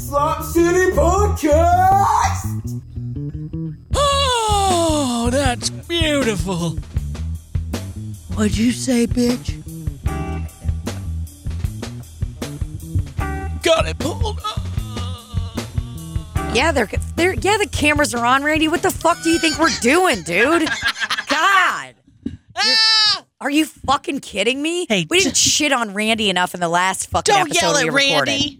Slop City Podcast! Oh, that's beautiful. What'd you say, bitch? Got it pulled up. Yeah, they're they're yeah, the cameras are on, Randy. What the fuck do you think we're doing, dude? God. Ah! Are you fucking kidding me? Hey, we didn't shit on Randy enough in the last fucking Don't episode yell we recorded. Randy.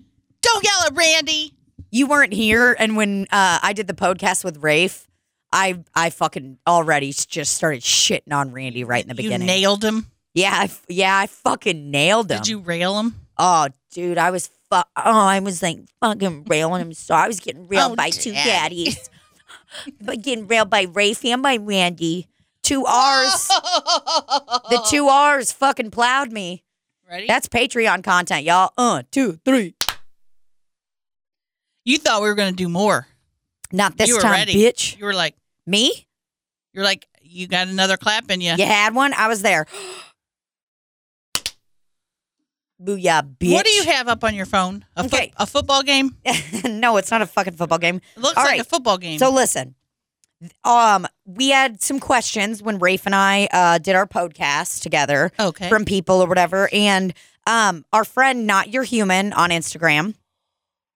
Don't yell at Randy. You weren't here, and when uh, I did the podcast with Rafe, I I fucking already just started shitting on Randy right in the You beginning. nailed him. yeah, I, yeah, I fucking nailed him. Did you rail him? Oh, dude, I was fu- oh, I was like fucking railing him. So I was getting railed Oh, by two daddies, but getting railed by Rafe and by Randy. Two R's. the two R's fucking plowed me. Ready? That's Patreon content, y'all. Uh, two, three. You thought we were going to do more. Not this you were time, ready. bitch. You were like, Me? you're like, you got another clap in you. You had one? I was there. Booyah, bitch. What do you have up on your phone? A, Okay. a football game? no, it's not a fucking football game. It looks All like right. a football game. So listen, um, we had some questions when Rafe and I uh, did our podcast together okay. from people or whatever, and um, our friend Not Your Human on Instagram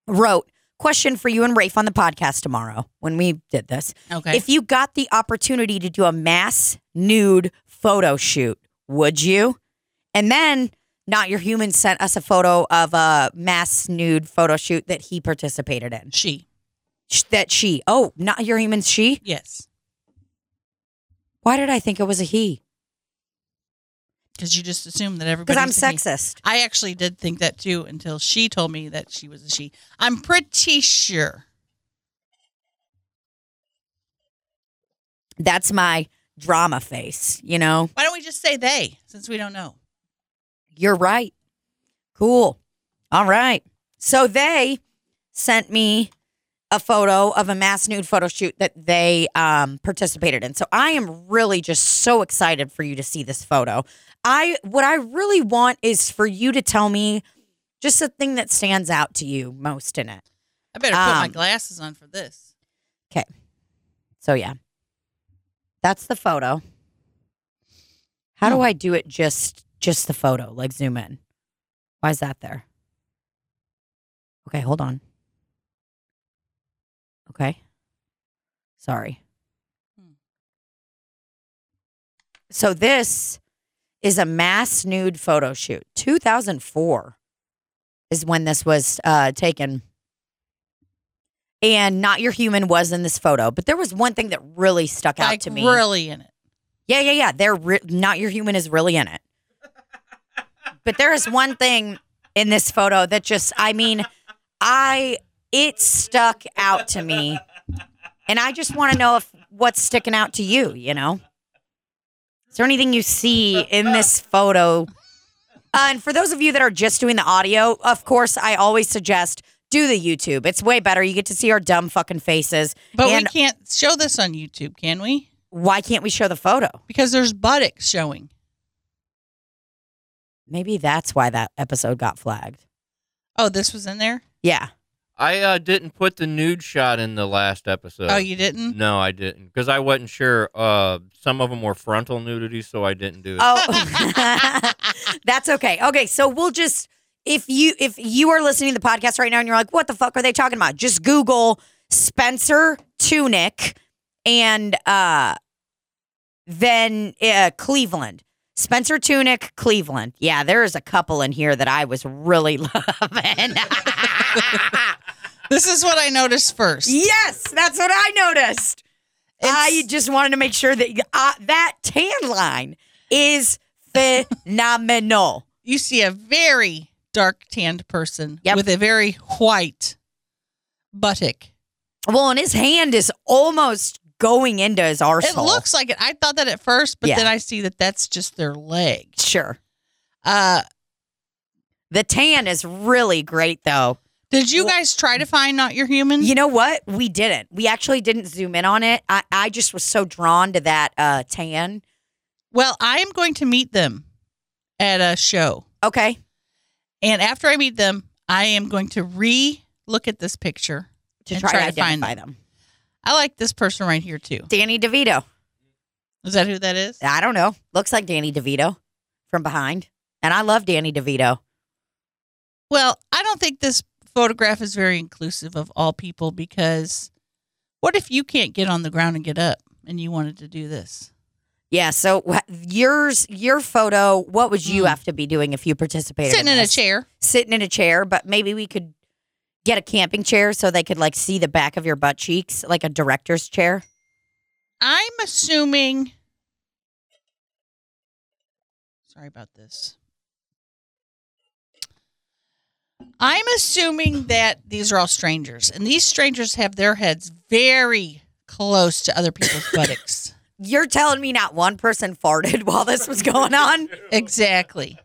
wrote question for you and Rafe on the podcast tomorrow when we did this. okay. If you got the opportunity to do a mass nude photo shoot, would you? And then Not Your Human sent us a photo of a mass nude photo shoot that he participated in. she. That she. Oh, Not Your Human, she. Yes. Why did I think it was a he? Because you just assume that everybody. Because I'm sexist. I actually did think that too until she told me that she was a she. I'm pretty sure. That's my drama face, you know? Why don't we just say they since we don't know? You're right. Cool. All right. So they sent me a photo of a mass nude photo shoot that they um, participated in. So I am really just so excited for you to see this photo. I what I really want is for you to tell me just the thing that stands out to you most in it. I better put my Um, glasses on for this. Okay. So yeah. That's the photo. How do Hmm. I do it just just the photo, like zoom in? Why is that there? Okay, hold on. Okay. Sorry. Hmm. So this is a mass nude photo shoot. 2004 is when this was uh, taken and not your human was in this photo but there was one thing that really stuck out Like to me really in it. yeah yeah yeah they're re- not your human is really in it but there is one thing in this photo that just i mean i it stuck out to me. And i just want to know if what's sticking out to you you know? Is there anything you see in this photo? Uh, and for those of you that are just doing the audio of course i always suggest do the youtube. It's way better. You get to see our dumb fucking faces. But and we can't show this on YouTube, can we? why can't we show the photo? Because there's buttocks showing. maybe that's why that episode got flagged. Oh, this was in there? yeah I uh, didn't put the nude shot in the last episode. oh, you didn't? No, I didn't because I wasn't sure. Uh, some of them were frontal nudity, so I didn't do it. Oh, that's okay. Okay, so we'll just if you if you are listening to the podcast right now and you're like, what the fuck are they talking about? Just Google Spencer Tunick and uh then uh, Cleveland. Spencer Tunick, Cleveland. Yeah, there is a couple in here that I was really loving. This is what I noticed first. yes, that's what I noticed. I just wanted to make sure that uh, that tan line is phenomenal. You see a very dark tanned person Yep. with a very white buttock. Well, and his hand is almost going into his It looks like it. I thought that at first, but Yeah. then I see that that's just their leg. sure. Uh, The tan is really great, though. did you guys try to find not your human? You know what? We didn't. We actually didn't zoom in on it. I, I just was so drawn to that uh, tan. Well, I am going to meet them at a show. Okay. And after I meet them, I am going to re look at this picture. to try, try to to find identify them. I like this person right here too. Danny DeVito. Is that who that is? I don't know. Looks like Danny DeVito from behind. And I love Danny DeVito. Well, I don't think this photograph is very inclusive of all people because what if you can't get on the ground and get up and you wanted to do this? Yeah. So yours, your photo. What would you Mm. have to be doing if you participated? Sitting in a chair. Sitting in a chair, but maybe we could get a camping chair so they could like see the back of your butt cheeks, like a director's chair. I'm assuming. Sorry about this. I'm assuming that these are all strangers, and these strangers have their heads very close to other people's buttocks. You're telling me not one person farted while this was going on? Exactly.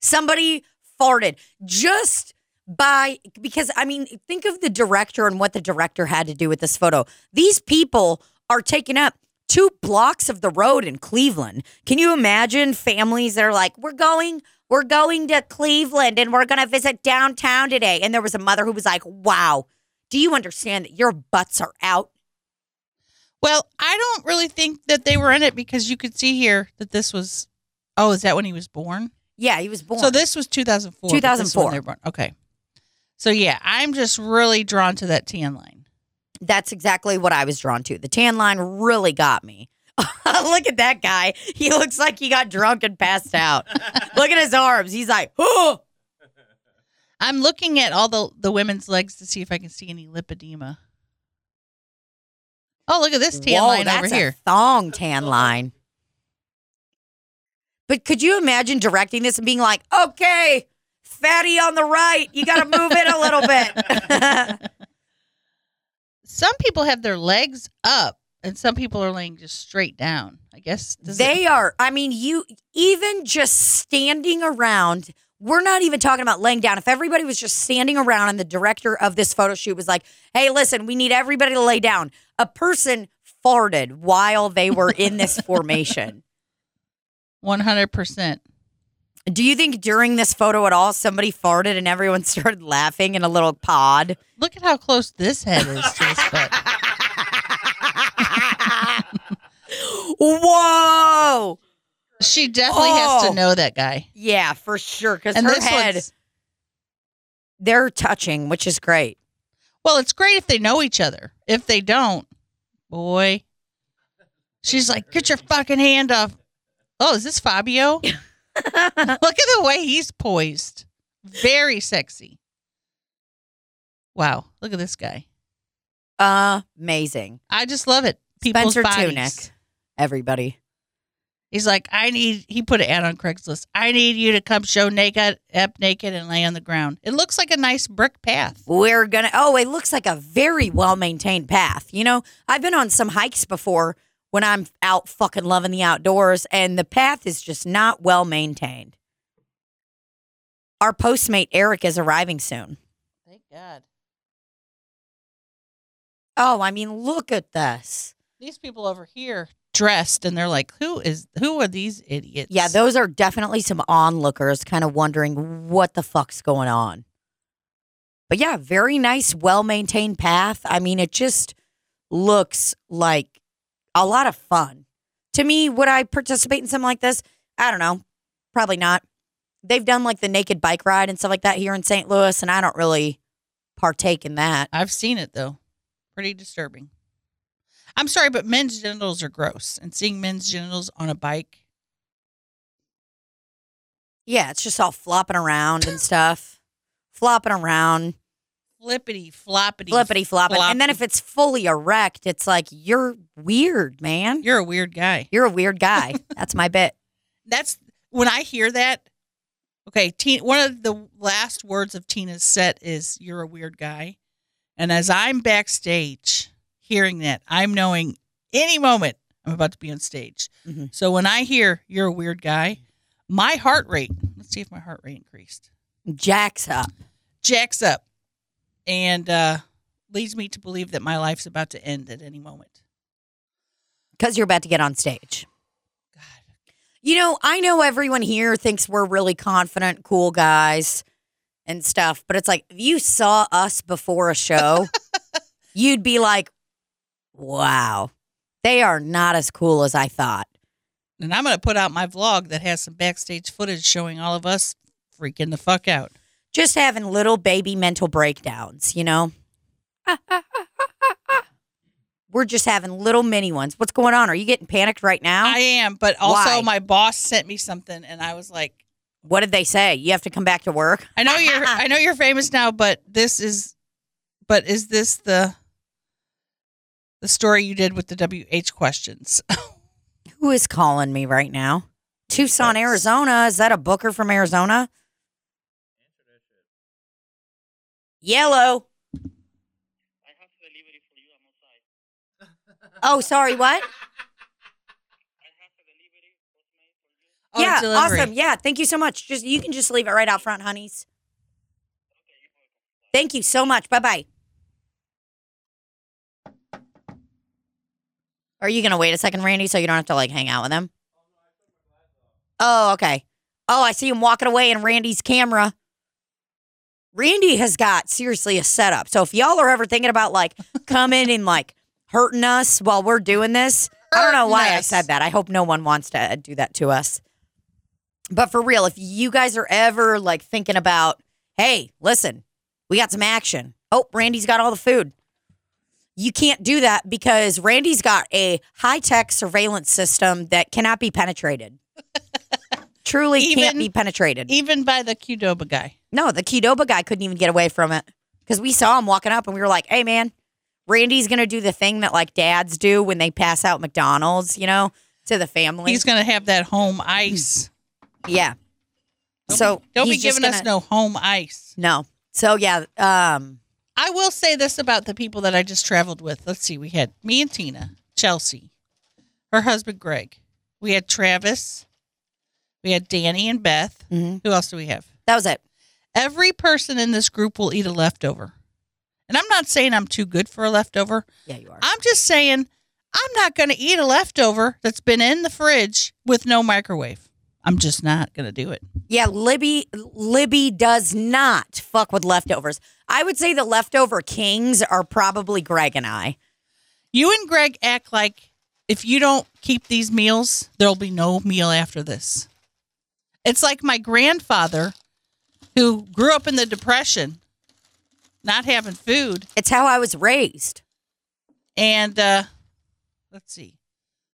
Somebody farted just by because I mean, think of the director and what the director had to do with this photo. These people are taking up two blocks of the road in Cleveland. Can you imagine families that are like, "We're going, we're going to Cleveland and we're going to visit downtown today." And there was a mother who was like, "Wow, do you understand that your butts are out?" Well, I don't really think that they were in it because you could see here that this was. Oh, is that when he was born? Yeah, he was born. So this was 2004. but this is when 2004. they were born. Okay. So yeah, I'm just really drawn to that tan line. That's exactly what I was drawn to. The tan line really got me. Look at that guy. He looks like he got drunk and passed out. Look at his arms. He's like, oh. I'm looking at all the the women's legs to see if I can see any lipedema. Oh, look at this tan Whoa, line that's over a here. thong tan line. But could you imagine directing this and being like, okay, fatty on the right, you got to move it a little bit. Some people have their legs up, and some people are laying just straight down. I guess does it- they are, I mean, you even just standing around, we're not even talking about laying down. If everybody was just standing around and the director of this photo shoot was like, hey, listen, we need everybody to lay down, a person farted while they were in this formation. 100%. Do you think during this photo at all somebody farted and everyone started laughing in a little pod? Look at how close this head is to this butt. Whoa! She definitely has Oh. to know that guy. Yeah, for sure. Because And her this head, one's they're touching, which is great. well, it's great if they know each other. If they don't, boy, she's like, "Get your fucking hand off." Oh, is this Fabio? Look at the way he's poised. Very sexy. Wow, look at this guy. Amazing. I just love it. People's Spencer bodies. Tunick. Everybody. He's like, I need. He put an ad on Craigslist. I need you to come show naked, up naked, and lay on the ground. It looks like a nice brick path. We're gonna. Oh, it looks like a very well maintained path. You know, I've been on some hikes before when I'm out fucking loving the outdoors, and the path is just not well maintained. Our postmate Eric is arriving soon. Thank God. Oh, I mean, look at this. These people over here dressed, and they're like, "Who is? Who are these idiots?" Yeah, those are definitely some onlookers kind of wondering what the fuck's going on. But yeah, very nice, well maintained path. I mean, it just looks like a lot of fun. To me, would I participate in something like this? I don't know. Probably not. They've done like the naked bike ride and stuff like that here in St. Louis, and I don't really partake in that. I've seen it though. Pretty disturbing. I'm sorry, but men's genitals are gross, and seeing men's genitals on a bike. Yeah, it's just all flopping around and stuff. flopping around. Flippity floppity. flippity flopping. flop. And then if it's fully erect, it's like you're weird, man. you're a weird guy. You're a weird guy. That's my bit. That's when I hear that. Okay, Tina, one of the last words of Tina's set is "You're a weird guy," and as I'm backstage hearing that, I'm knowing any moment I'm about to be on stage. Mhm. So when I hear "You're a weird guy," my heart rate. Let's see if my heart rate increased. Jacks up. Jacks up, and uh, leads me to believe that my life's about to end at any moment. Because you're about to get on stage. God, You know, I know everyone here thinks we're really confident, cool guys. and stuff. But it's like if you saw us before a show, you'd be like, "Wow, they are not as cool as I thought." And I'm going to put out my vlog that has some backstage footage showing all of us freaking the fuck out. Just having little baby mental breakdowns, you know. We're just having little mini ones. What's going on? Are you getting panicked right now? I am, but also Why? my boss sent me something, and I was like, what did they say? You have to come back to work? I know you're I know you're famous now, but this is but is this the the story you did with the WH questions? Who is calling me right now? Tucson, Arizona. Is that a booker from Arizona? Yellow. Oh, sorry. What? Oh, yeah, delivery. awesome. Yeah, thank you so much. Just you can just leave it right out front, honeys. Thank you so much. Bye bye. Are you gonna wait a second, Randy, so you don't have to like hang out with him? Oh, okay. Oh, I see him walking away in Randy's camera. Randy has got seriously a setup. So if y'all are ever thinking about like coming and like hurting us while we're doing this, I don't know why I said that. I hope no one wants to do that to us. But for real, if you guys are ever like thinking about, hey, listen, we got some action. Oh, Randy's got all the food. You can't do that because Randy's got a high tech surveillance system that cannot be penetrated. Truly can't be penetrated. Even by the Qdoba guy. No, the Qdoba guy couldn't even get away from it because we saw him walking up and we were like, hey, man, Randy's going to do the thing that like dads do when they pass out McDonald's, you know, to the family. He's gonna have that home ice. yeah. Don't so be, don't be giving us gonna- no home ice. No. So yeah, um, I will say this about the people that I just traveled with. Let's see, we had me and Tina, Chelsea, her husband Greg. We had Travis. We had Danny and Beth. mhm. Who else do we have? that was it. Every person in this group will eat a leftover. And I'm not saying I'm too good for a leftover. Yeah, you are. I'm just saying I'm not going to eat a leftover that's been in the fridge with no microwave. I'm just not going to do it. Yeah, Libby Libby does not fuck with leftovers. I would say the leftover kings are probably Greg and I. You and Greg act like if you don't keep these meals, there'll be no meal after this. It's like my grandfather who grew up in the Depression, not having food. It's how I was raised. And uh let's see.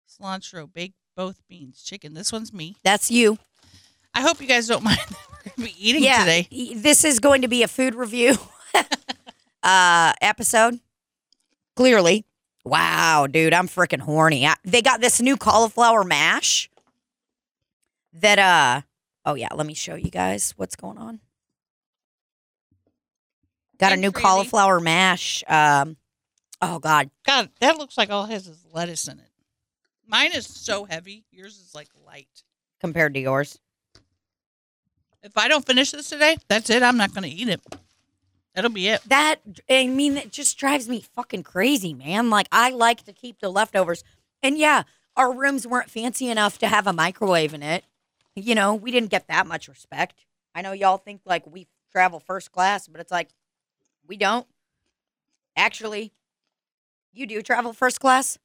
Cilantro, baked both beans, chicken. This one's me. That's you. I hope you guys don't mind we're gonna be eating yeah, today. this is going to be a food review uh episode. Clearly. Wow, dude, I'm freaking horny. I, they got this new cauliflower mash that uh oh yeah, let me show you guys what's going on. Got a new cauliflower mash. Um oh god. God, that looks like all it has is lettuce in it. Mine is so heavy. Yours is like light. compared to yours. If I don't finish this today, that's it. I'm not going to eat it. That'll be it. That I mean, it just drives me fucking crazy, man. Like I like to keep the leftovers, and yeah, our rooms weren't fancy enough to have a microwave in it. You know, we didn't get that much respect. I know y'all think like we travel first class, but it's like we don't. Actually, you do travel first class,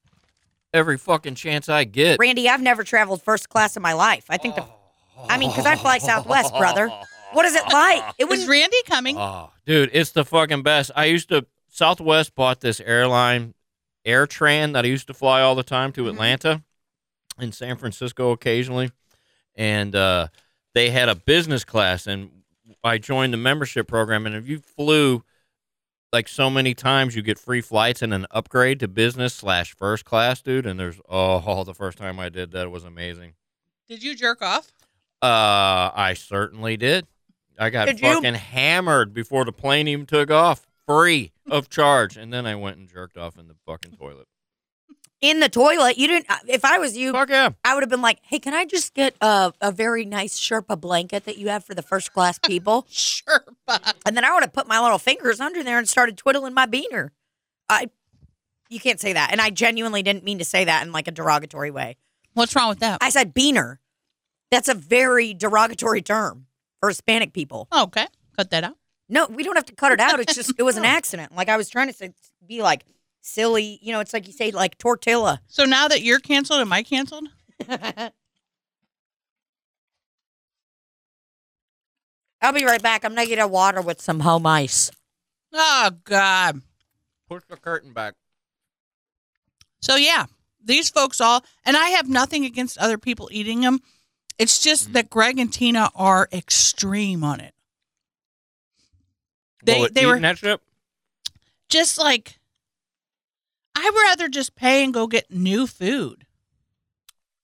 Every fucking chance I get. Randy. I've never traveled first class in my life. I think the. I mean, because I fly Southwest, brother. What is it like? It was Randy coming? Oh, dude, it's the fucking best. I used to Southwest bought this airline AirTran that I used to fly all the time to Mhm. Atlanta and San Francisco occasionally, and uh, they had a business class, and I joined the membership program. And if you flew like so many times, you get free flights and an upgrade to business slash first class, dude. And there's oh, the first time I did that it was amazing. Did you jerk off? Uh, I certainly did. I got Did you? fucking hammered before the plane even took off, free of charge, and then I went and jerked off in the fucking toilet. In the toilet. You didn't. Uh, if I was you, Fuck yeah! I would have been like, "Hey, can I just get a, a very nice Sherpa blanket that you have for the first class people?" Bob. and then I would have put my little fingers under there and started twiddling my beaner. I, you can't say that, and I genuinely didn't mean to say that in like a derogatory way. What's wrong with that? I said beaner. That's a very derogatory term for Hispanic people. Oh, okay. Cut that out. No, we don't have to cut it out. It's just it was an accident. Like I was trying to say, be like silly. You know, it's like you say like tortilla. So now that you're canceled, am I canceled? I'll be right back. I'm gonna get a water with some home ice. Oh God. Push the curtain back. So yeah, these folks all, and I have nothing against other people eating them. It's just mm-hmm. that Greg and Tina are extreme on it. They Well, they were that shit? just like I'd rather just pay and go get new food.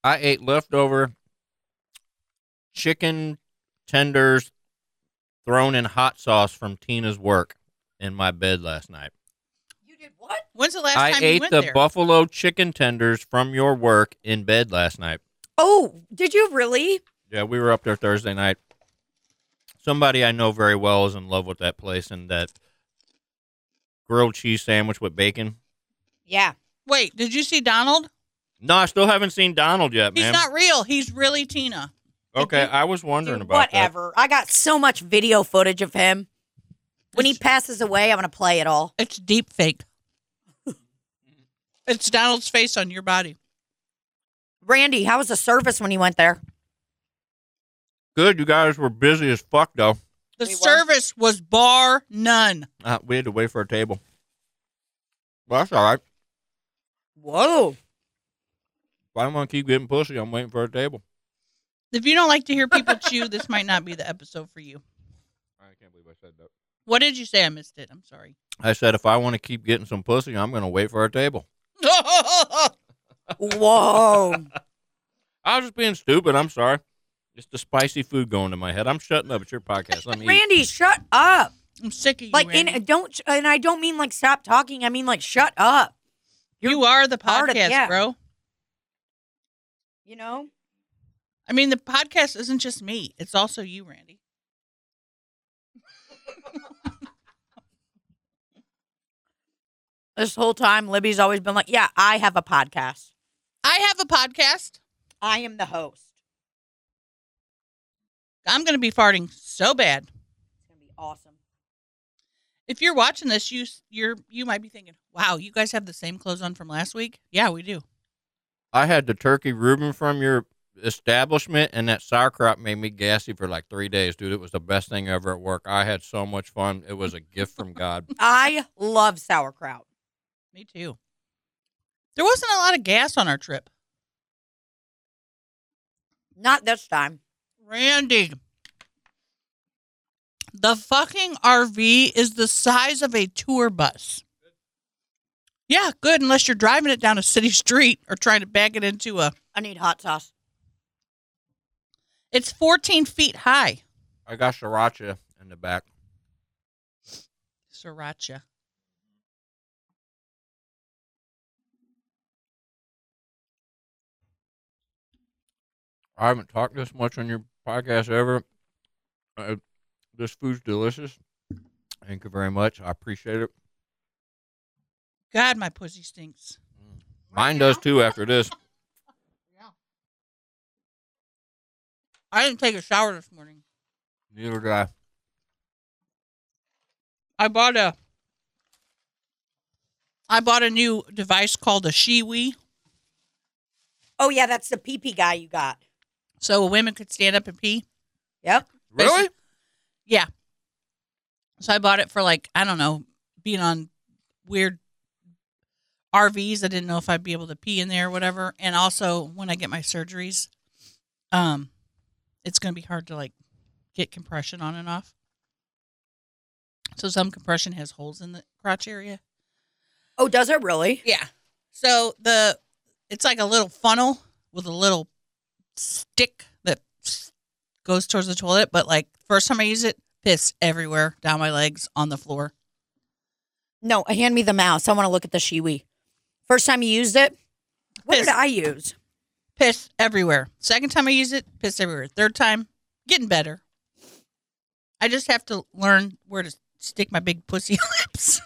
I ate leftover chicken tenders thrown in hot sauce from Tina's work in my bed last night. You did what? When's the last I time you ate went the there? buffalo chicken tenders from your work in bed last night. Oh, did you really? Yeah, we were up there Thursday night. Somebody I know very well is in love with that place and that grilled cheese sandwich with bacon. Yeah. Wait, did you see Donald? No, I still haven't seen Donald yet, He's man. not real. He's really Tina. okay, I was wondering Dude, about that. whatever. I got so much video footage of him. When he passes away, I'm gonna play it all. It's deep fake. it's Donald's face on your body. Randy, how was the service when you went there? Good, you guys were busy as fuck though. The We were. service was bar none. Uh, we had to wait for a table. Well, that's all right. Whoa. If I don't want to keep getting pussy, I'm waiting for a table. If you don't like to hear people chew, this might not be the episode for you. I can't believe I said that. What did you say? I missed it. I'm sorry. I said if I want to keep getting some pussy, I'm going to wait for a table. Whoa. I was just being stupid. I'm sorry. Just the spicy food going to my head. I'm shutting up. It's your podcast. Let me eat. Randy, shut up. I'm sick of you. Like, Randy. and don't, and I don't mean like stop talking. I mean like shut up. You are the part of- podcast, yeah. bro. You know? I mean, the podcast isn't just me; it's also you, Randy. This whole time, Libby's always been like, "Yeah, I have a podcast. I have a podcast. I am the host. I'm going to be farting so bad. It's gonna be awesome." If you're watching this, you you're you might be thinking, "Wow, you guys have the same clothes on from last week." Yeah, we do. I had the turkey Reuben from your establishment, and that sauerkraut made me gassy for like three days, dude. It was the best thing ever at work. I had so much fun. It was a gift from God. I love sauerkraut. Me too. There wasn't a lot of gas on our trip, Not this time. Randy. The fucking RV is the size of a tour bus. Yeah, good, unless you're driving it down a city street or trying to back it into a. I need hot sauce. It's 14 feet high. I got sriracha in the back. Sriracha. I haven't talked this much on your podcast ever. Uh, this food's delicious. Thank you very much. I appreciate it. God, my pussy stinks. Mm. Mine does too after this. yeah. I didn't take a shower this morning. Neither did I. I bought a. I bought a new device called a Shewee, Oh yeah, that's the pee pee guy you got. so women could stand up and pee. Yep. Really? Yeah. So I bought it for like I don't know, being on weird RVs. I didn't know if I'd be able to pee in there or whatever. And also when I get my surgeries, um, it's gonna be hard to like get compression on and off. So some compression has holes in the crotch area. Oh, does it really? Yeah. So the it's like a little funnel with a little stick that goes towards the toilet, but like first time I use it, piss everywhere down my legs on the floor. No, hand me the mouse. I want to look at the Shewee. First time you used it? What Piss. did I use? Piss everywhere. Second time I use it, piss everywhere. Third time, getting better. I just have to learn where to stick my big pussy lips.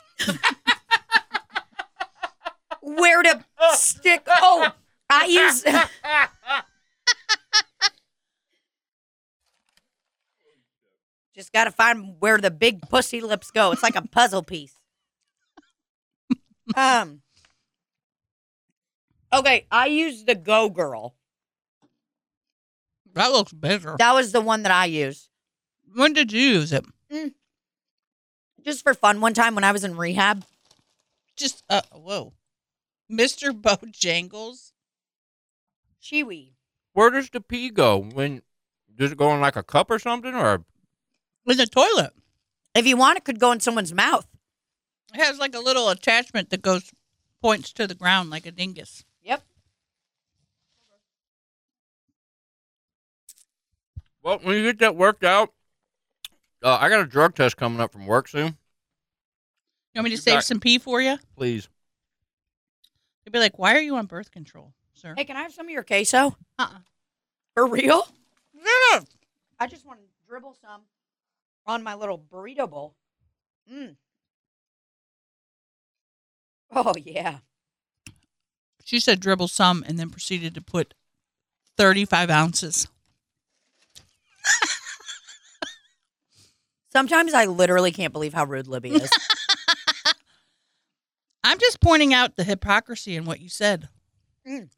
Where to stick? Oh, I use. Just got to find where the big pussy lips go. It's like a puzzle piece. um. Okay, I used the Go Girl. That looks better. That was the one that I used. When did you use it? Just for fun one time when I was in rehab. Just uh whoa. Mr. Bojangles. Shewee. Where does the pee go? When does it go in like a cup or something, or In the toilet. If you want, it could go in someone's mouth. It has like a little attachment that goes points to the ground like a dingus. Yep. well, when you get that worked out, uh, I got a drug test coming up from work soon. You want me to You save got- some pee for you? Please, They'd be like, "Why are you on birth control, sir?" Hey, can I have some of your queso? Uh-uh. For real? Yeah. I just want to dribble some on my little burrito bowl. Mm. Oh, yeah. She said dribble some and then proceeded to put 35 ounces. Sometimes I literally can't believe how rude Libby is. I'm just pointing out the hypocrisy in what you said. you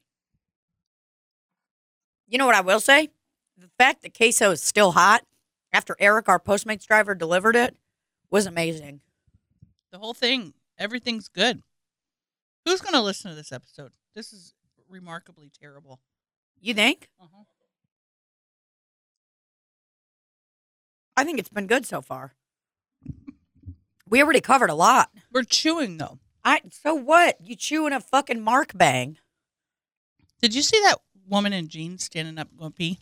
know what I will say? The fact that queso is still hot after Eric, our Postmates driver, delivered it was amazing. The whole thing, everything's good. Who's going to listen to this episode? This is remarkably terrible. You think? Uh-huh. I think it's been good so far. We already covered a lot. We're chewing though. I so what? You chewing a fucking mark bang. Did you see that woman in jeans standing up going pee?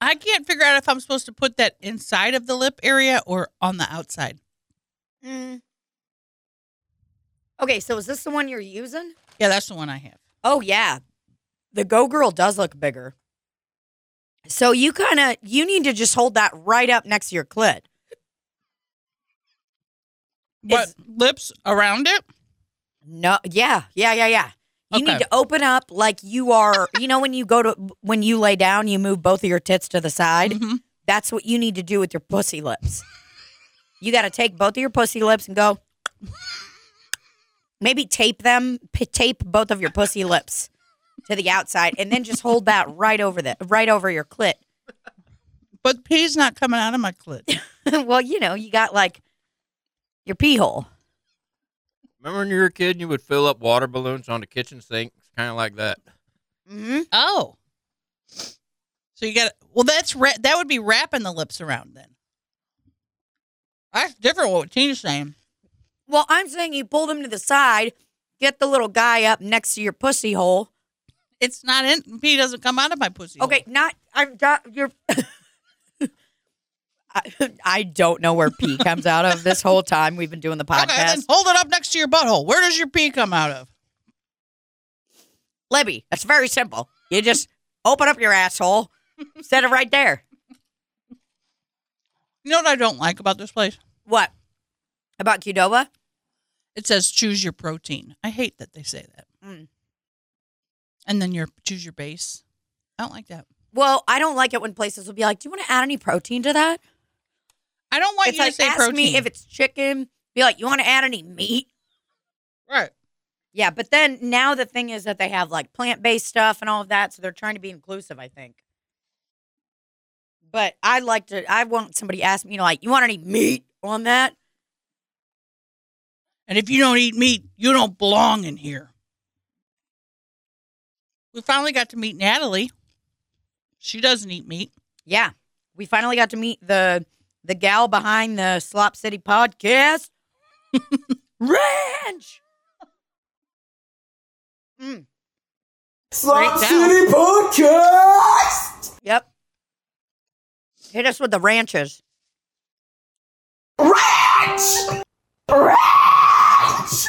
I can't figure out if I'm supposed to put that inside of the lip area or on the outside. Mm. Okay, so is this the one you're using? Yeah, that's the one I have. Oh yeah. The Go Girl does look bigger. So you kind of you need to just hold that right up next to your clit. Is- lips around it? No, yeah, yeah, yeah, yeah. You Okay. need to open up like you are. You know when you go to when you lay down, you move both of your tits to the side. Mhm. That's what you need to do with your pussy lips. You got to take both of your pussy lips and go. Maybe tape them, p- tape both of your pussy lips to the outside, and then just hold that right over the right over your clit. But pee's not coming out of my clit. well, you know, you got like your pee hole. Remember when you were a kid, and you would fill up water balloons on the kitchen sink, it's kind of like that. Mm-hmm. Oh. So you got well that's ra- that would be wrapping the lips around then. That's different what Tina's saying. Well, I'm saying you pull them to the side, get the little guy up next to your pussy hole. It's not in pee doesn't come out of my pussy. hole. Okay, not I've got your. I, I don't know where pee comes out of this whole time we've been doing the Okay, then podcast. hold it up next to your butthole. Where does your pee come out of? Libby, that's very simple. You just open up your asshole, set it right there. You know what I don't like about this place? What? About Qdoba? It says choose your protein. I hate that they say that. Mm. And then your choose your base. I don't like that. Well, I don't like it when places will be like, "Do you want to add any protein to that?" I don't want it's you like, to say ask protein. me if it's chicken. Be like, "You want to add any meat?" right. Yeah, but then now the thing is that they have like plant based stuff and all of that, so they're trying to be inclusive, I think. But I like to, I want somebody to ask me, you know, like, you want any meat on that? And if you don't eat meat, you don't belong in here. We finally got to meet Natalie. She doesn't eat meat. Yeah, we finally got to meet the the gal behind the Slop City podcast, Ranch. Mm, Slop City Podcast! yep. Hit us with the ranches. Ranch! Ranch!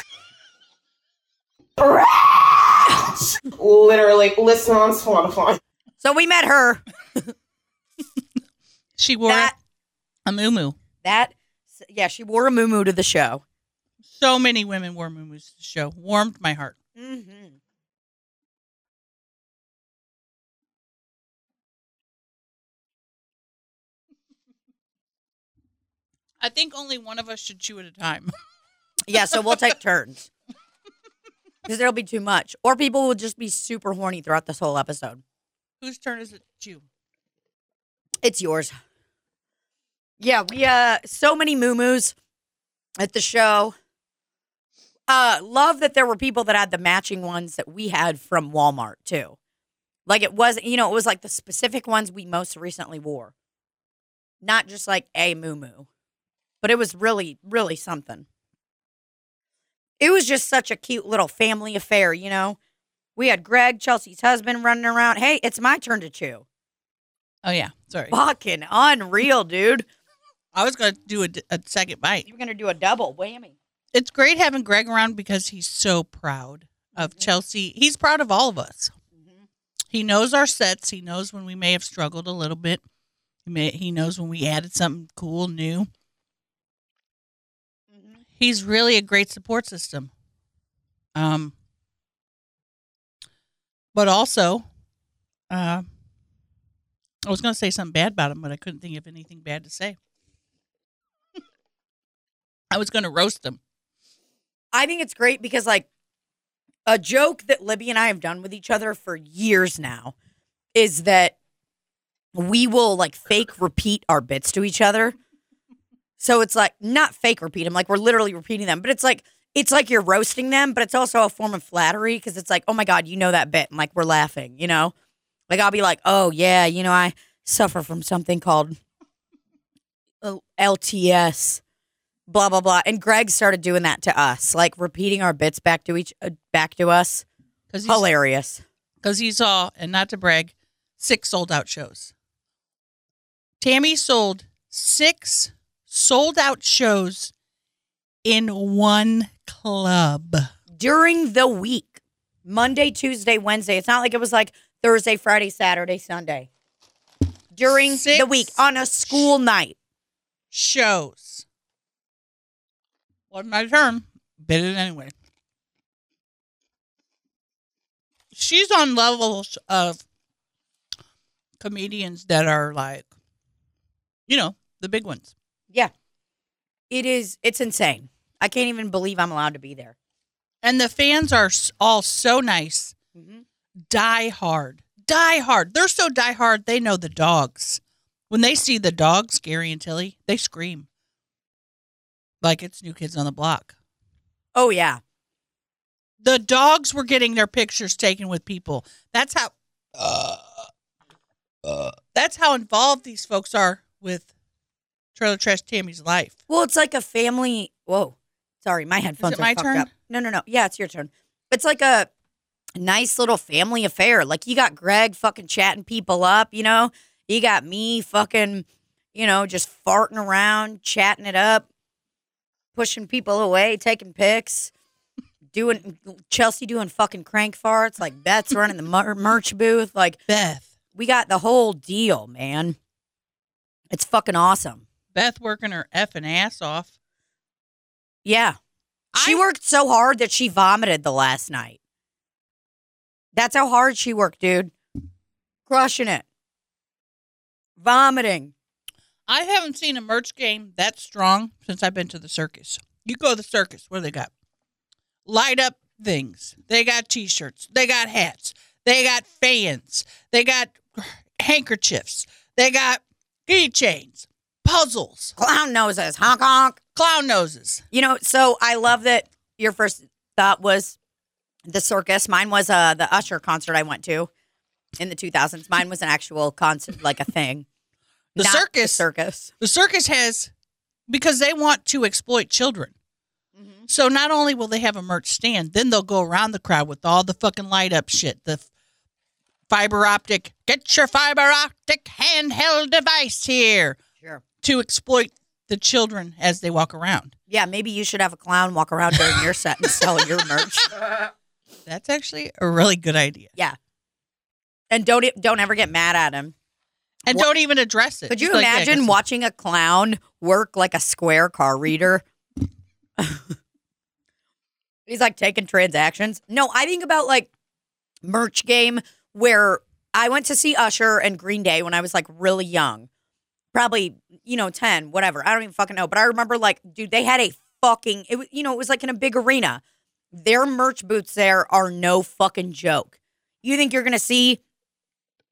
Ranch! Literally, listen on Spotify. So we met her. She wore That a moo that yeah, she wore a muumuu to the show. So many women wore moo to the show. Warmed my heart. Mm-hmm. I think only one of us should chew at a time. Yeah, so we'll take turns. Because there'll be too much. Or people will just be super horny throughout this whole episode. Whose turn is it to chew? It's yours. Yeah, we uh so many moo at the show. Uh love that there were people that had the matching ones that we had from Walmart too. Like it was, you know, it was like the specific ones we most recently wore. Not just like a moo But it was really, really something. It was just such a cute little family affair, you know. We had Greg, Chelsea's husband, running around. Hey, it's my turn to chew. Oh yeah, sorry. Fucking unreal, dude. I was gonna do a, a second bite. You're gonna do a double whammy. It's great having Greg around because he's so proud of Chelsea. He's proud of all of us. He knows our sets. He knows when we may have struggled a little bit. He may, he knows when we added something cool, new. He's really a great support system. Um, but also, uh, I was going to say something bad about him, but I couldn't think of anything bad to say. I was going to roast them. I think it's great because like a joke that Libby and I have done with each other for years now is that we will like fake repeat our bits to each other. So it's like not fake repeat them, like we're literally repeating them, but it's like it's like you're roasting them, but it's also a form of flattery because it's like, oh my god, you know that bit, and like we're laughing, you know. Like I'll be like, oh yeah, you know, I suffer from something called LTS, blah blah blah. And Greg started doing that to us, like repeating our bits back to each uh, back to us. Because Hilarious. because he saw, and not to brag, six sold out shows. Tammy sold six sold out shows in one club. during the week Monday, Tuesday, Wednesday. It's not like it was like Thursday, Friday, Saturday, Sunday. During the week on a school night. Shows. Wasn't my turn. Bit it anyway. She's on levels of comedians that are like, you know, the big ones. Yeah. It is, it's insane. I can't even believe I'm allowed to be there. And the fans are all so nice. Mm-hmm. Die hard. Die hard. They're so die hard, they know the dogs. When they see the dogs, Gary and Tilly, they scream. Like it's New Kids on the Block. Oh, yeah. The dogs were getting their pictures taken with people. That's how. Uh, uh, that's how involved these folks are with Trailer Trash Tammy's life. Well, it's like a family. Whoa. Sorry, my headphones it are my turn? up. No, no, no. Yeah, it's your turn. It's like a nice little family affair. Like you got Greg fucking chatting people up, you know? You got me fucking, you know, just farting around, chatting it up, pushing people away, taking pics, doing Chelsea doing fucking crank farts. Like Beth's running the mer- merch booth. Like Beth. we got the whole deal, man. It's fucking awesome. Beth working her effing ass off. Yeah. She I- worked so hard that she vomited the last night. That's how hard she worked, dude. Crushing it. Vomiting. I haven't seen a merch game that strong since I've been to the circus. You go to the circus, what do they got? Light up things. They got t shirts. They got hats. They got fans. They got handkerchiefs. They got keychains, puzzles, Clown noses. Honk honk. clown noses. You know, so I love that your first thought was the circus. Mine was uh the Usher concert I went to in the 2000s. Mine was an actual concert, like a thing. The circus. circus. The circus has because they want to exploit children. Mm-hmm. So not only will they have a merch stand, then they'll go around the crowd with all the fucking light up shit. The fiber optic, get your fiber optic handheld device here Sure. to exploit the children as they walk around. Yeah, maybe you should have a clown walk around during your set and sell your merch. That's actually a really good idea. Yeah. And don't don't ever get mad at him. And What- don't even address it. Could you Just like, yeah, imagine guess- watching a clown work like a square car reader? He's like taking transactions. No, I think about like merch game where I went to see Usher and Green Day when I was like really young. probably you know ten, whatever. I don't even fucking know. But I remember like, dude, they had a fucking. It you know it was like in a big arena. Their merch booths there are no fucking joke. You think you're gonna see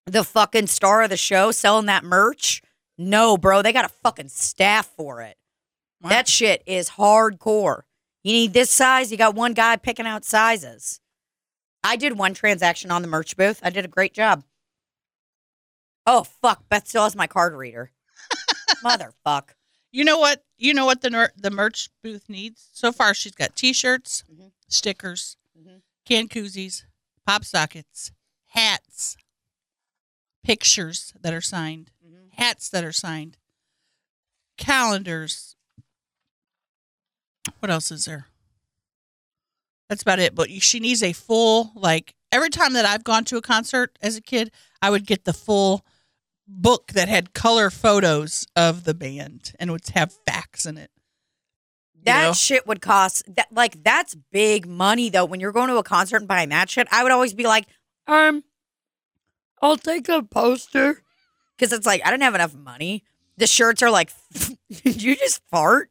the fucking star of the show selling that merch? No, bro. They got a fucking staff for it. Wow. That shit is hardcore. You need this size. You got one guy picking out sizes. I did one transaction on the merch booth. I did a great job. Oh fuck! Beth still has my card reader. Motherfuck. You know what? You know what the ner- the merch booth needs so far. She's got T-shirts, Mhm. stickers, Mhm. can koozies, pop sockets, hats, pictures that are signed, Mhm. hats that are signed, calendars. What else is there? That's about it. But she needs a full like every time that I've gone to a concert as a kid, I would get the full book that had color photos of the band and would have facts in it. You That know? shit would cost that like that's big money though. When you're going to a concert and buying that shit, I would always be like, um, I'll take a poster because it's like I don't have enough money. The shirts are like, did you just fart?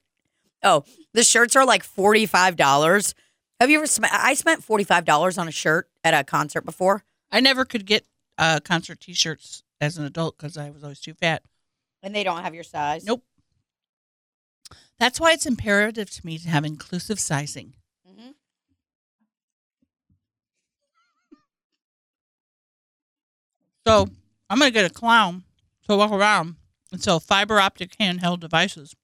Oh, the shirts are like forty five dollars. Have you ever spent? I spent forty five dollars on a shirt at a concert before, I never could get uh, concert T-shirts as an adult because I was always too fat. and they don't have your size. Nope. That's why it's imperative to me to have inclusive sizing. So I'm gonna get a clown to walk around and sell fiber optic handheld devices.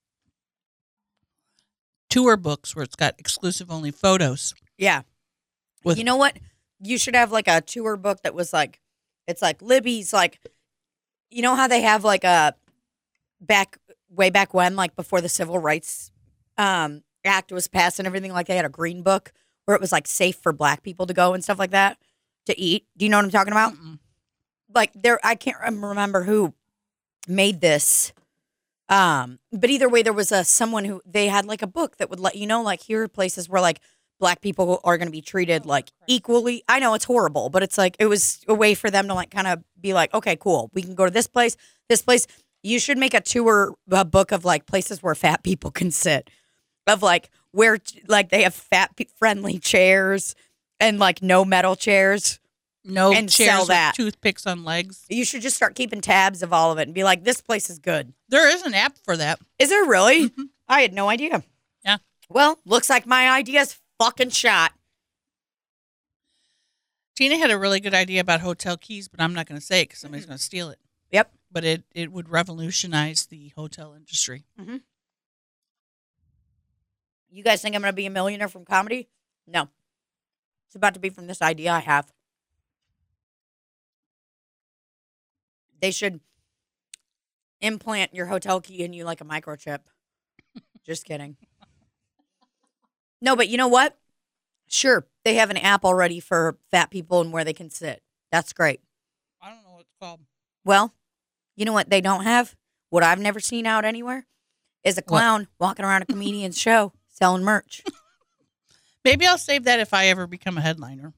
Tour books where it's got exclusive only photos. Yeah. With- you know what? You should have like a tour book that was like, it's like Libby's like, you know how they have like a back way back when, like before the Civil Rights um, Act was passed and everything, like they had a green book where it was like safe for black people to go and stuff like that to eat. Do you know what I'm talking about? Mm-mm. Like there I can't remember who made this. Um, but either way, there was a someone who they had like a book that would let you know, like here are places where like black people are going to be treated like equally. I know it's horrible, but it's like it was a way for them to like kind of be like, okay, cool, we can go to this place, this place. You should make a tour a book of like places where fat people can sit, of like where like they have fat friendly chairs and like no metal chairs. No And chairs sell with that. toothpicks on legs. You should just start keeping tabs of all of it and be like, this place is good. There is an app for that. Is there really? Mhm. I had no idea. Yeah. Well, looks like my idea's fucking shot. Tina had a really good idea about hotel keys, but I'm not going to say it because somebody's going to steal it. Yep. But it, it would revolutionize the hotel industry. You guys think I'm going to be a millionaire from comedy? No. It's about to be from this idea I have. They should implant your hotel key in you like a microchip. Just kidding. No, but you know what? Sure, they have an app already for fat people and where they can sit. That's great. I don't know what it's called. Well, you know what they don't have? What I've never seen out anywhere is a clown walking around a comedian's show selling merch. Maybe I'll save that if I ever become a headliner.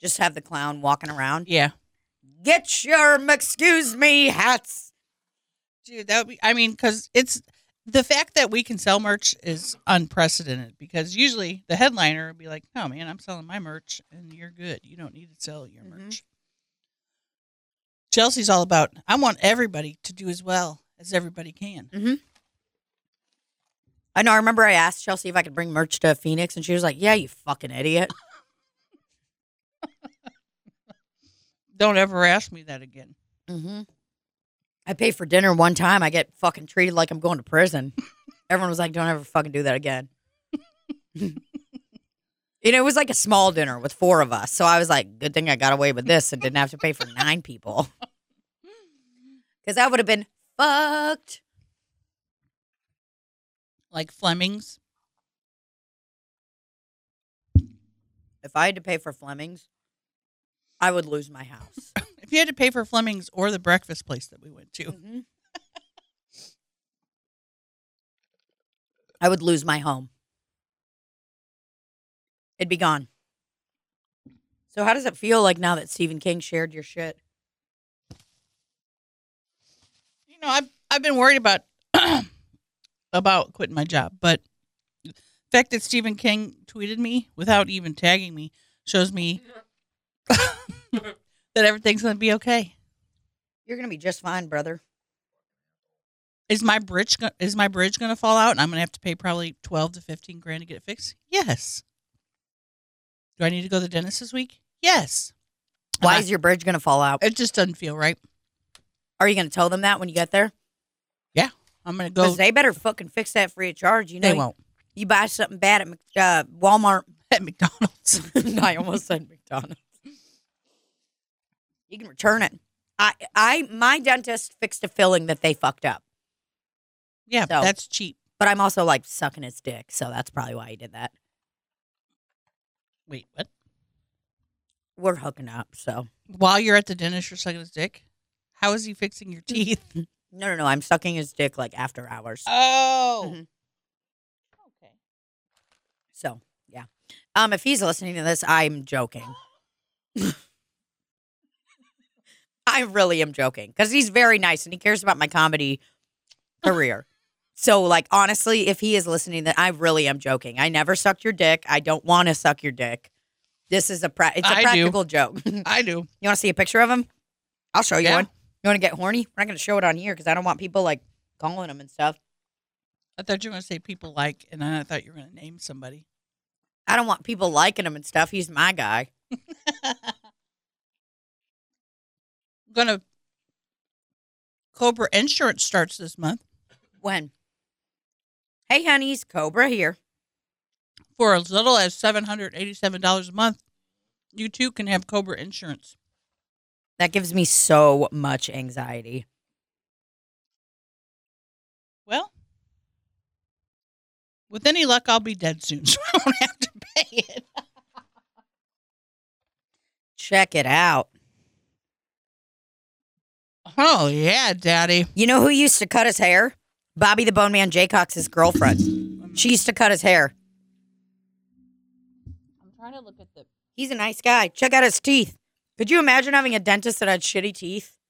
Just have the clown walking around. Yeah. Get your excuse me hats. Dude, that would be, I mean, because it's the fact that we can sell merch is unprecedented because usually the headliner would be like, oh man, I'm selling my merch and you're good. You don't need to sell your Mhm. merch. Chelsea's all about, I want everybody to do as well as everybody can. I know. I remember I asked Chelsea if I could bring merch to Phoenix, and she was like, "Yeah, you fucking idiot." Don't ever ask me that again. Mm-hmm. I pay for dinner one time. I get fucking treated like I'm going to prison. Everyone was like, "Don't ever fucking do that again." you know, it was like a small dinner with four of us, so I was like, "Good thing I got away with this and didn't have to pay for nine people." Because that would have been fucked. Like Fleming's. If I had to pay for Fleming's, I would lose my house. If you had to pay for Fleming's or the breakfast place that we went to, Mhm. I would lose my home. It'd be gone. So, how does it feel like now that Stephen King shared your shit? you know, I've I've been worried about about quitting my job, but the fact that Stephen King tweeted me without even tagging me shows me that everything's going to be okay. You're gonna be just fine, brother. Is my bridge go- is my bridge going to fall out and I'm going to have to pay probably 12 to 15 grand to get it fixed? Yes. Do I need to go to the dentist this week? Yes. Why And is your bridge gonna fall out? It just doesn't feel right. Are you gonna tell them that when you get there? Yeah, I'm going to go Because they better fucking fix that free of charge. You know, they won't you buy something bad at uh, Walmart. at McDonald's. I almost said McDonald's. You can return it. I, I, my dentist fixed a filling that they fucked up, yeah, So- that's cheap. but I'm also like sucking his dick, so that's probably why he did that. Wait, what? We're hooking up, so While you're at the dentist, you're sucking his dick? How is he fixing your teeth? no, no, no. I'm sucking his dick like after hours. Oh. Mhm. Okay. So yeah. Um, if he's listening to this, I'm joking. I really am joking because he's very nice and he cares about my comedy career. So, like, honestly, if he is listening, that I really am joking. I never sucked your dick. I don't want to suck your dick. This is a pra- it's a I do. practical joke. I do. You want to see a picture of him? I'll show you Yeah. one. You want to get horny? We're not going to show it on here because I don't want people like calling him and stuff. I thought you were going to say people like, and then I thought you were going to name somebody. I don't want people liking him and stuff. He's my guy. going to. Cobra Insurance starts this month When? Hey, honeys, Cobra here. for as little as $787 a month. You too can have Cobra Insurance. That gives me so much anxiety. Well, with any luck, I'll be dead soon, so I won't have to pay it. Check it out. Oh, yeah, Daddy. You know who used to cut his hair? Bobby the Bone Man Jaycox's girlfriend. She used to cut his hair. I'm trying to look at the. He's a nice guy. Check out his teeth. Could you imagine having a dentist that had shitty teeth?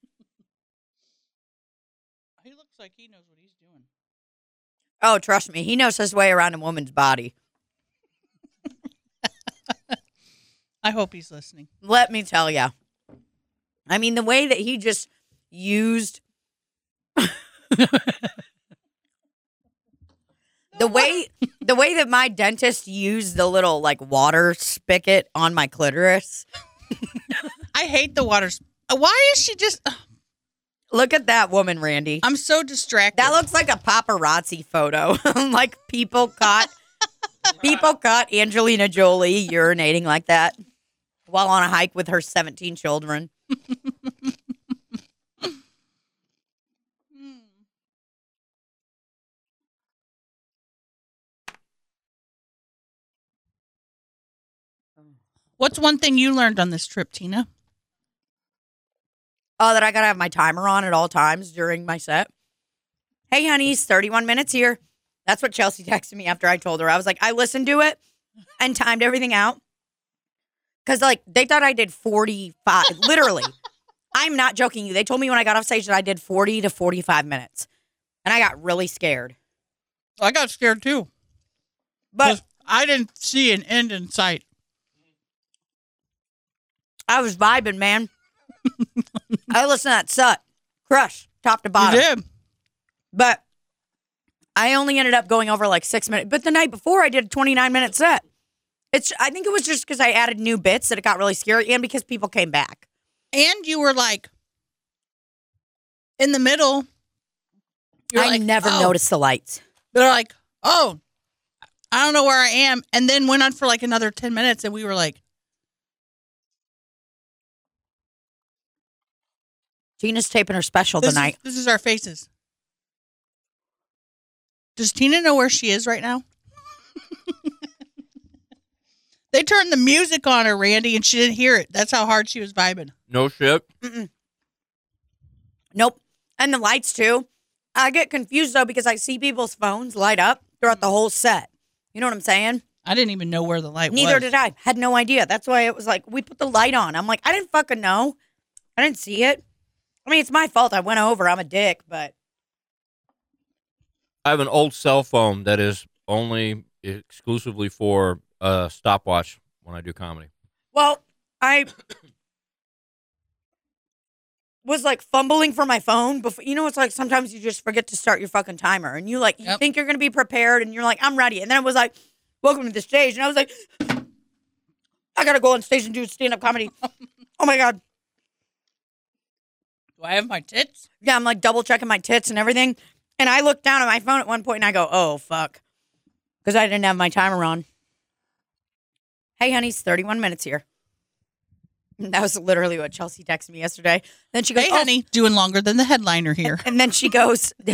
He looks like he knows what he's doing. Oh, trust me, he knows his way around a woman's body. I hope he's listening. Let me tell you. I mean, the way that he just used the way the way that my dentist used the little like water spigot on my clitoris. I hate the water. Why is she just? Look at that woman, Randy. I'm so distracted. That looks like a paparazzi photo. like people caught people caught Angelina Jolie urinating like that while on a hike with her 17 children. What's one thing you learned on this trip, Tina? Oh, that I gotta have my timer on at all times during my set. Hey, honeys, 31 minutes here. That's what Chelsea texted me after I told her. I was like, I listened to it and timed everything out. Cause like they thought I did 45, literally. I'm not joking you. They told me when I got off stage that I did 40 to 45 minutes. And I got really scared. I got scared too. But I didn't see an end in sight. I was vibing, man. I listened to that set. Crush, top to bottom. You did. But I only ended up going over like six minutes. But the night before, I did a 29 minute set. It's. I think it was just because I added new bits that it got really scary, and because people came back. And you were like in the middle. I like, never oh. noticed the lights. They're like, oh, I don't know where I am. And then went on for like another 10 minutes. And we were like, Tina's taping her special this, tonight. Is, this is our faces. Does Tina know where she is right now? they turned the music on her, Randy, and she didn't hear it. That's how hard she was vibing. No shit. Nope. And the lights too. I get confused though because I see people's phones light up throughout the whole set. You know what I'm saying? I didn't even know where the light was. Neither did I. Had no idea. That's why it was like we put the light on. I'm like, I didn't fucking know. I didn't see it. I mean, it's my fault. I went over. I'm a dick, but I have an old cell phone that is only exclusively for uh, stopwatch when I do comedy. Well, I was like fumbling for my phone before. You know, it's like sometimes you just forget to start your fucking timer, and you like you Yep. think you're gonna be prepared, and you're like, I'm ready, and then it was like, welcome to the stage, and I was like, I gotta go on stage and do stand up comedy. oh my god, Do I have my tits? yeah, I'm like double checking my tits and everything, and I looked down at my phone at one point, and I go, oh fuck, because I didn't have my timer on. Hey, honey, it's 31 minutes here. That was literally what Chelsea texted me yesterday. Then she goes, Hey, "Oh, honey, doing longer than the headliner here. And then she goes,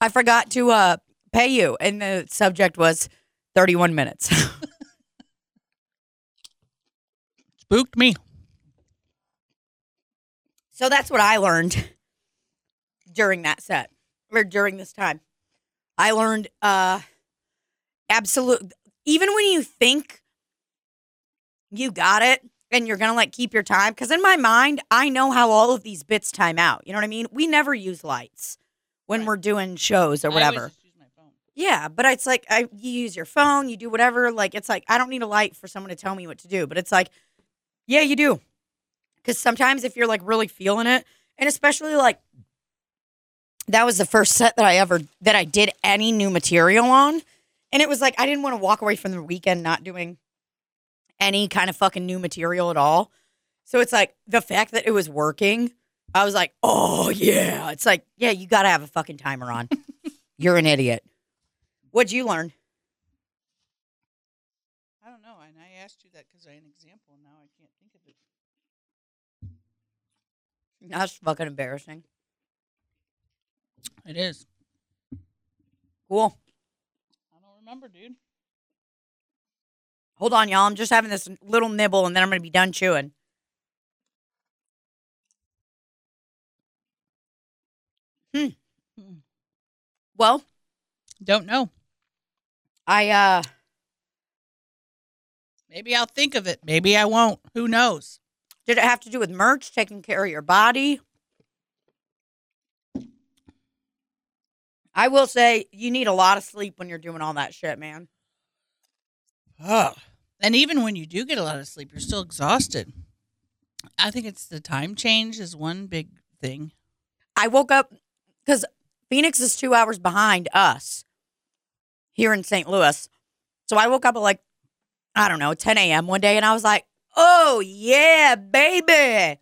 I forgot to uh, pay you. And the subject was 31 minutes. Spooked me. So that's what I learned during that set or during this time. I learned uh, absolute, even when you think you got it and you're going to like keep your time, because in my mind, I know how all of these bits time out. You know what I mean? We never use lights when Right. we're doing shows or whatever. just use my phone. Yeah, but it's like I you use your phone, you do whatever. Like it's like I don't need a light for someone to tell me what to do, but it's like, yeah, you do. Because sometimes if you're like really feeling it, and especially like that was the first set that I ever that I did any new material on, and it was like I didn't want to walk away from the weekend not doing any kind of fucking new material at all. So it's like the fact that it was working, I was like, oh yeah. It's like, yeah, you gotta have a fucking timer on. You're an idiot. What'd you learn? I don't know. And I asked you that because I had an example. and Now I can't think of it. That's fucking embarrassing. It is. Cool. I don't remember, dude. Hold on, y'all. I'm just having this little nibble and then I'm gonna be done chewing. Hmm. Hmm. Well, Don't know. I uh Maybe I'll think of it. Maybe I won't. Who knows? Did it have to do with merch, taking care of your body? I will say you need a lot of sleep when you're doing all that shit, man. Ugh. And even when you do get a lot of sleep, you're still exhausted. I think it's the time change is one big thing. I woke up because Phoenix is two hours behind us here in St. Louis. So I woke up at like, I don't know, 10 a.m. one day and I was like, oh, yeah, baby.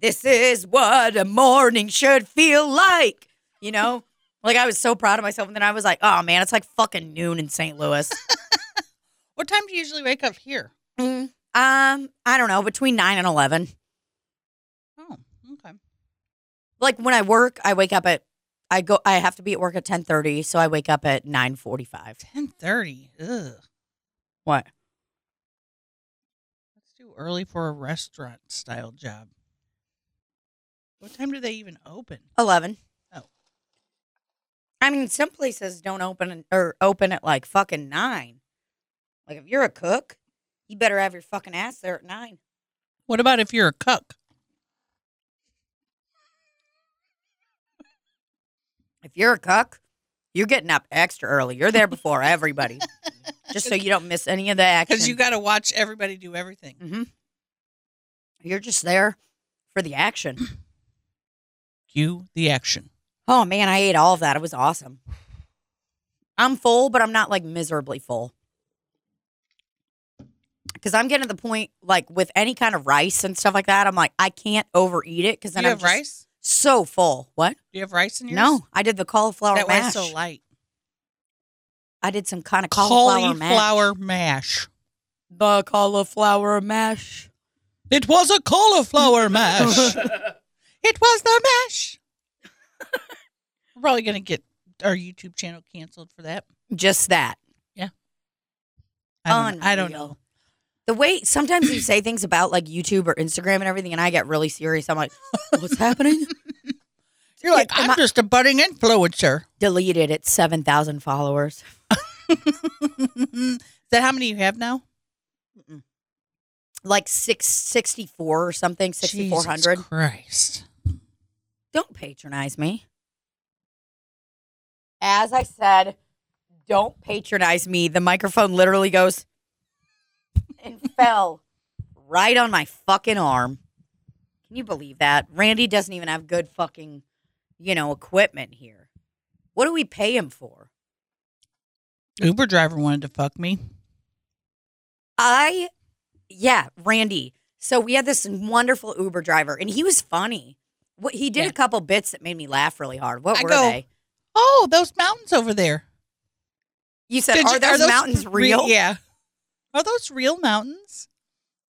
This is what a morning should feel like. You know? like I was so proud of myself. And then I was like, oh, man, it's like fucking noon in St. Louis. What time do you usually wake up here? Mm, um, I don't know, between 9 and 11. Oh, okay. Like when I work, I wake up at, I go, I have to be at work at 1030. So I wake up at 945. Ten thirty. Ugh. What? Too early for a restaurant style job. What time do they even open? 11. Oh. I mean, some places don't open or open at like fucking 9. Like if you're a cook, you better have your fucking ass there at 9. What about if you're a cook? If you're a cook, you're getting up extra early. You're there before everybody. Just so you don't miss any of the action. Because you got to watch everybody do everything. hmm You're just there for the action. Cue the action. Oh man, I ate all of that. It was awesome. I'm full, but I'm not like miserably full. Because I'm getting to the point, like with any kind of rice and stuff like that, I'm like, I can't overeat it because then you I'm have just rice? So full. What? Do you have rice in yours? No, I did the cauliflower That why mash. it's so light. I did some kind of cauliflower, mash. Cauliflower mash. The cauliflower mash. It was a cauliflower mash. it was the mash. We're probably gonna get our YouTube channel canceled for that. Just that. I don't, I don't know. The way sometimes you say things about like YouTube or Instagram and everything, and I get really serious. I'm like, what's happening? You're like, I'm I- just a budding influencer. Deleted at 7,000 followers. Is that how many you have now? Like 664 or something, 6,400. Jesus Christ. Don't patronize me. as I said, don't patronize me. The microphone literally goes and fell right on my fucking arm. Can you believe that? Randy doesn't even have good fucking, you know, equipment here. What do we pay him for? Uber driver wanted to fuck me. I, yeah, Randy. So we had this wonderful Uber driver, and he was funny. What he did Yeah. a couple bits that made me laugh really hard. What I were go, they? Oh, those mountains over there. You said, Did "Are you- those, mountains re- real?" yeah. Are those real mountains?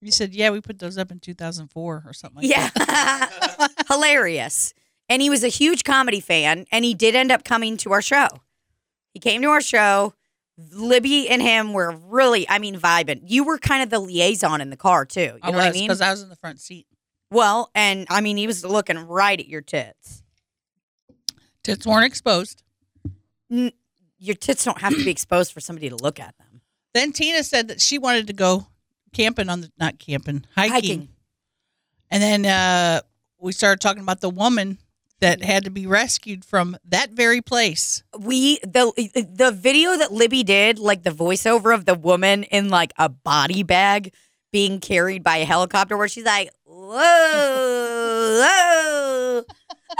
You said, yeah, we put those up in 2004 or something like Yeah. that. Hilarious. And he was a huge comedy fan, and he did end up coming to our show. He came to our show. Libby and him were really, I mean, vibing. You were kind of the liaison in the car, too. You I know was what I mean? because I was in the front seat. well, and I mean, he was looking right at your tits. Tits weren't exposed. Your tits don't have to be exposed for somebody to look at them. Then Tina said that she wanted to go camping on the, not camping, hiking. And then uh, we started talking about the woman that had to be rescued from that very place. we the the video that Libby did, like the voiceover of the woman in like a body bag being carried by a helicopter, where she's like, "Whoa, whoa,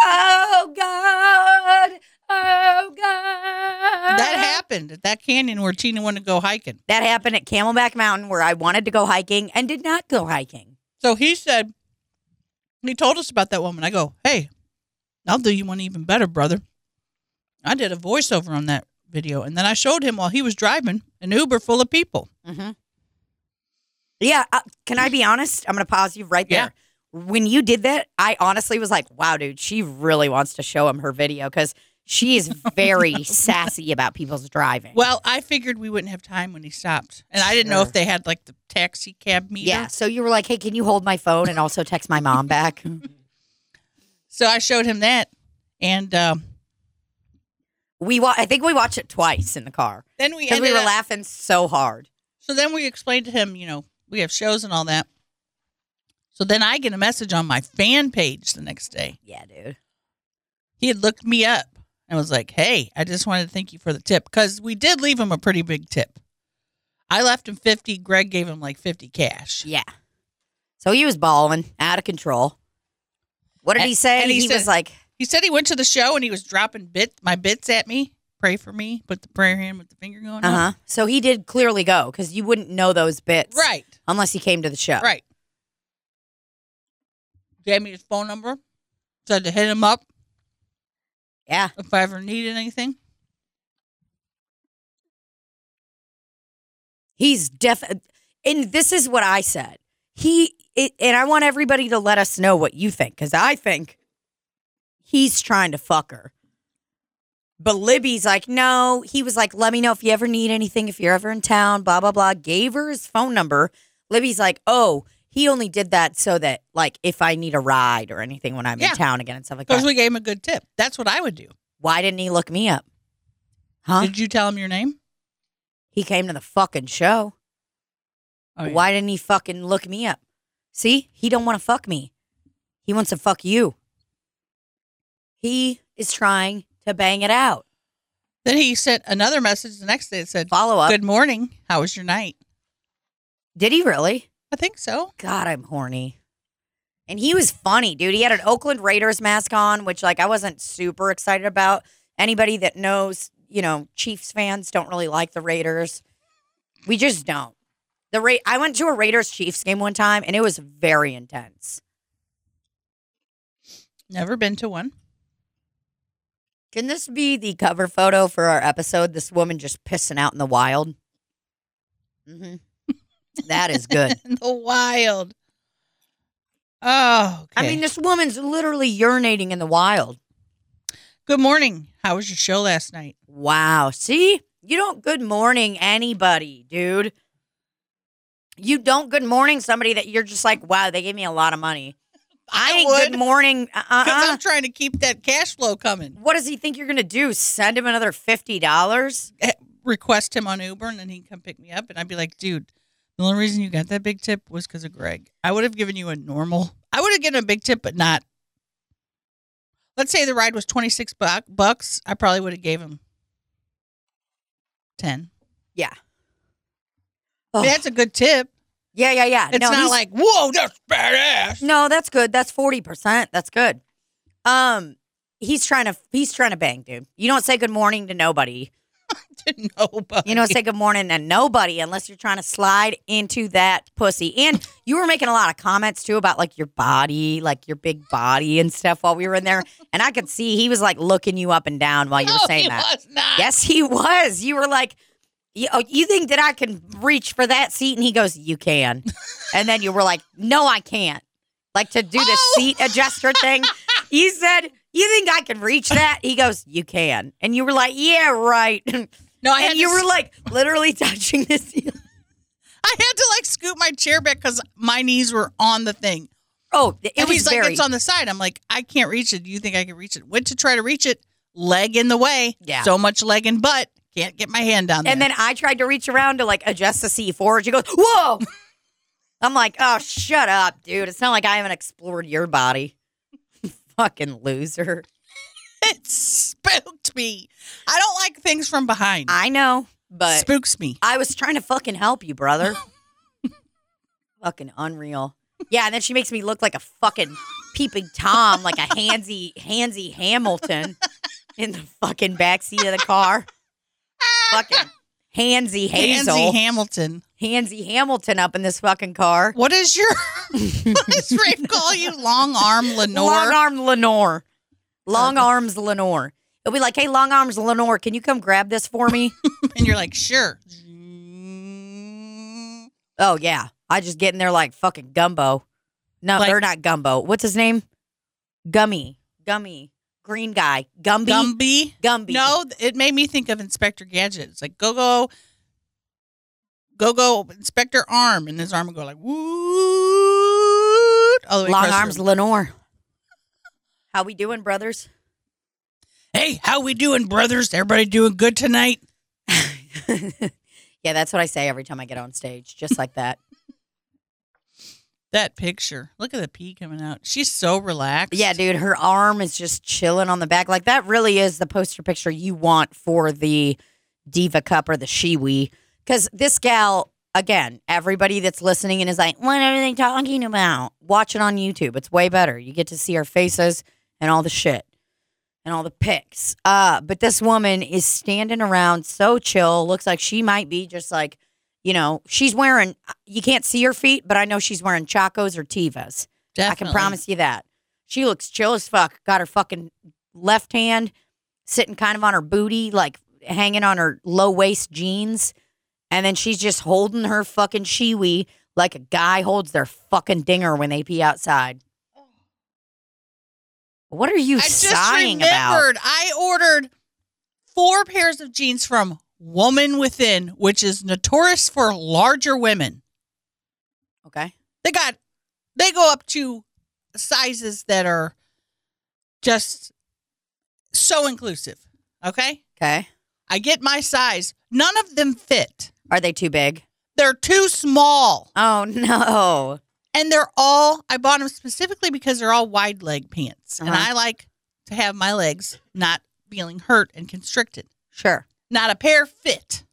oh God, oh God." That happened at that canyon where Tina wanted to go hiking. That happened at Camelback Mountain, where I wanted to go hiking and did not go hiking. So he said, he told us about that woman. I go, hey, I'll do you one even better, brother. I did a voiceover on that video, and then I showed him while he was driving an Uber full of people. Mm-hmm. Yeah, uh, can I be honest? I'm going to pause you right Yeah. there. When you did that, I honestly was like, wow, dude, she really wants to show him her video because she is very sassy about people's driving. Well, I figured we wouldn't have time when he stopped, and I didn't know Sure. if they had like the taxi cab meter. yeah. So you were like, hey, can you hold my phone and also text my mom back? So I showed him that, and um, we wa- I think we watched it twice in the car then we because ended we were up- laughing so hard. So then we explained to him, you know, we have shows and all that. So then I get a message on my fan page the next day. Yeah, dude. He had looked me up and was like, "Hey, I just wanted to thank you for the tip because we did leave him a pretty big tip. I left him fifty. Greg gave him like fifty cash. Yeah. So he was balling out of control. What did And- he say? and he he was like, He said he went to the show and he was dropping bit my bits at me. Pray for me. Put the prayer hand with the finger going. Uh huh. So he did clearly go because you wouldn't know those bits. Right. unless he came to the show. Right. Gave me his phone number. Said to hit him up Yeah. if I ever needed anything. He's def and this is what I said. He it, and I want everybody to let us know what you think cuz I think he's trying to fuck her. But Libby's like, "No." He was like, "Let me know if you ever need anything if you're ever in town, blah blah blah." Gave her his phone number. Libby's like, "Oh, he only did that so that like if I need a ride or anything when I'm Yeah. in town again and stuff like that. Because we gave him a good tip. That's what I would do. Why didn't he look me up? Huh? Did you tell him your name? he came to the fucking show. Oh, yeah. Why didn't he fucking look me up? See, he don't want to fuck me. He wants to fuck you. He is trying to bang it out. Then he sent another message the next day that said, Follow up. Good morning. How was your night? Did he really? I think so. God, I'm horny. And he was funny, dude. He had an Oakland Raiders mask on, which like I wasn't super excited about. Anybody that knows, you know, Chiefs fans don't really like the Raiders. We just don't. The Ra- I went to a Raiders Chiefs game one time and it was very intense. Never been to one. Can this be the cover photo for our episode? This woman just pissing out in the wild. hmm That is good. In the wild. Oh, okay. I mean, this woman's literally urinating in the wild. Good morning. How was your show last night? Wow. See, you don't good morning anybody, dude. You don't good morning somebody that you're just like, wow, they gave me a lot of money. I ain't would. good morning. Uh, uh, because Uh-uh. I'm uh. trying to keep that cash flow coming. What does he think you're gonna do? Send him another fifty dollars? Eh, request him on Uber and then he'd come pick me up. And I'd be like, dude, the only reason you got that big tip was because of Greg. I would have given you a normal, I would have given a big tip, but not. Let's say the ride was 26 bu- bucks. I probably would have gave him 10. Yeah. I mean, that's a good tip. yeah, yeah, yeah. It's no, not he's- like, whoa, that's badass. No, that's good. That's forty percent. That's good. Um, he's trying to he's trying to bang, dude. You don't say good morning to nobody. to nobody. You don't say good morning to nobody unless you're trying to slide into that pussy. And you were making a lot of comments too about like your body, like your big body and stuff while we were in there. And I could see he was like looking you up and down while you were saying that. Yes, he was. You were like, you, oh, you think that I can reach for that seat? And he goes, You can. And then you were like, No, I can't. Like to do the Oh. seat adjuster thing. He said, You think I can reach that? He goes, You can. And you were like, Yeah, right. No, I had And you to, were like literally touching the seat. I had to like scoot my chair back because my knees were on the thing. Oh, it and was he's very. like, it's on the side. I'm like, I can't reach it. Do you think I can reach it? Went to try to reach it, leg in the way. Yeah. So much leg and butt. Can't get my hand down there. and then I tried to reach around to like adjust the seat forward. She goes, Whoa. I'm like, Oh, shut up, dude. It's not like I haven't explored your body. Fucking loser. it spooked me. I don't like things from behind. I know, but Spooks me. I was trying to fucking help you, brother. fucking unreal. Yeah, and then she makes me look like a fucking peeping Tom, like a handsy, handsy Hamilton in the fucking backseat of the car. fucking handsy Hazel. Pansy Hamilton. handsy Hamilton up in this fucking car. What is your what does Rafe call you? Long arm Lenore? Long arm Lenore. Long uh, arms Lenore. It'll be like, hey, long arms Lenore, can you come grab this for me? and you're like, sure. Oh yeah, I just get in there like fucking gumbo. No, Like- they're not gumbo. What's his name? Gummy, gummy, green guy, Gumby, Gumby. Gumby. No, it made me think of Inspector Gadget. It's like go go, go go, Inspector Arm, and his arm would go like woo, all the way long arms. Lenore. How we doing, brothers? Hey, how we doing, brothers? Everybody doing good tonight? yeah, that's what I say every time I get on stage, just like that. That picture. Look at the pee coming out. She's so relaxed. yeah, dude, her arm is just chilling on the back. Like that really is the poster picture you want for the Diva Cup or the Shewee. Because this gal, again, everybody that's listening and is like, what are they talking about? Watch it on YouTube. It's way better. You get to see our faces and all the shit and all the pics. Uh, but this woman is standing around so chill. Looks like she might be just like, you know, she's wearing, you can't see her feet, but I know she's wearing Chacos or Tevas. I can promise you that. She looks chill as fuck. Got her fucking left hand sitting kind of on her booty, like hanging on her low waist jeans. And then she's just holding her fucking Shewee like a guy holds their fucking dinger when they pee outside. What are you I just sighing about? I ordered four pairs of jeans from Woman Within, which is notorious for larger women. Okay. They got they go up to sizes that are just so inclusive. Okay? Okay. I get my size. None of them fit. Are they too big? They're too small. Oh no. And they're all I bought them specifically because they're all wide leg pants. And Uh-huh. I like to have my legs not feeling hurt and constricted. Sure. Not a pair fit.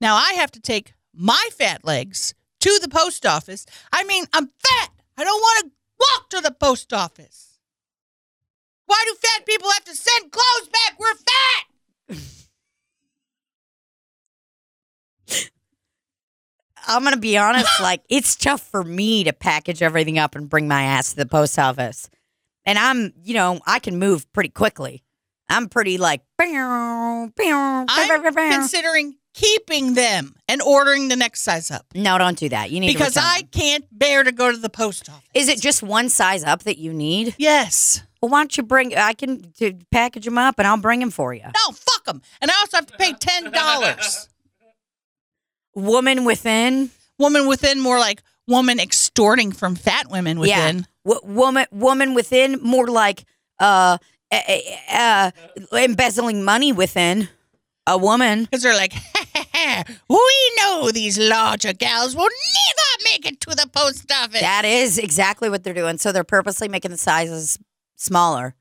Now I have to take my fat legs to the post office. I mean, I'm fat. I don't want to walk to the post office. Why do fat people have to send clothes back? We're fat. I'm gonna be honest, like it's tough for me to package everything up and bring my ass to the post office. And I'm, you know, I can move pretty quickly. I'm pretty like I'm considering keeping them and ordering the next size up No, don't do that. You need because I them. can't bear to go to the post office. Is it just one size up that you need? Yes. Well, why don't you bring? I can to package them up and I'll bring them for you. No, fuck them. And I also have to pay ten dollars. Woman within, woman within more like woman extorting from fat women within. w- woman, woman within, more like uh, uh, uh, embezzling money within a woman. Because they're like, we know these larger gals will never make it to the post office. That is exactly what they're doing. So they're purposely making the sizes smaller.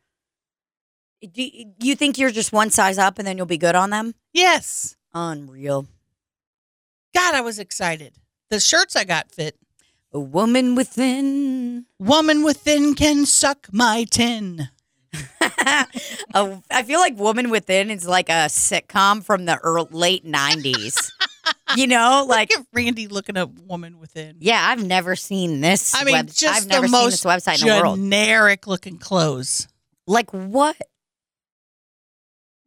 Do you think you're just one size up and then you'll be good on them? yes. Unreal. God, I was excited. The shirts I got fit. A woman within. Woman within can suck my tin. I feel like Woman Within is like a sitcom from the early, late 90s. you know, like, Randy looking up woman within. yeah, I've never seen this. I mean, web- just I've never the seen most this website in the world. generic looking clothes. Like, what?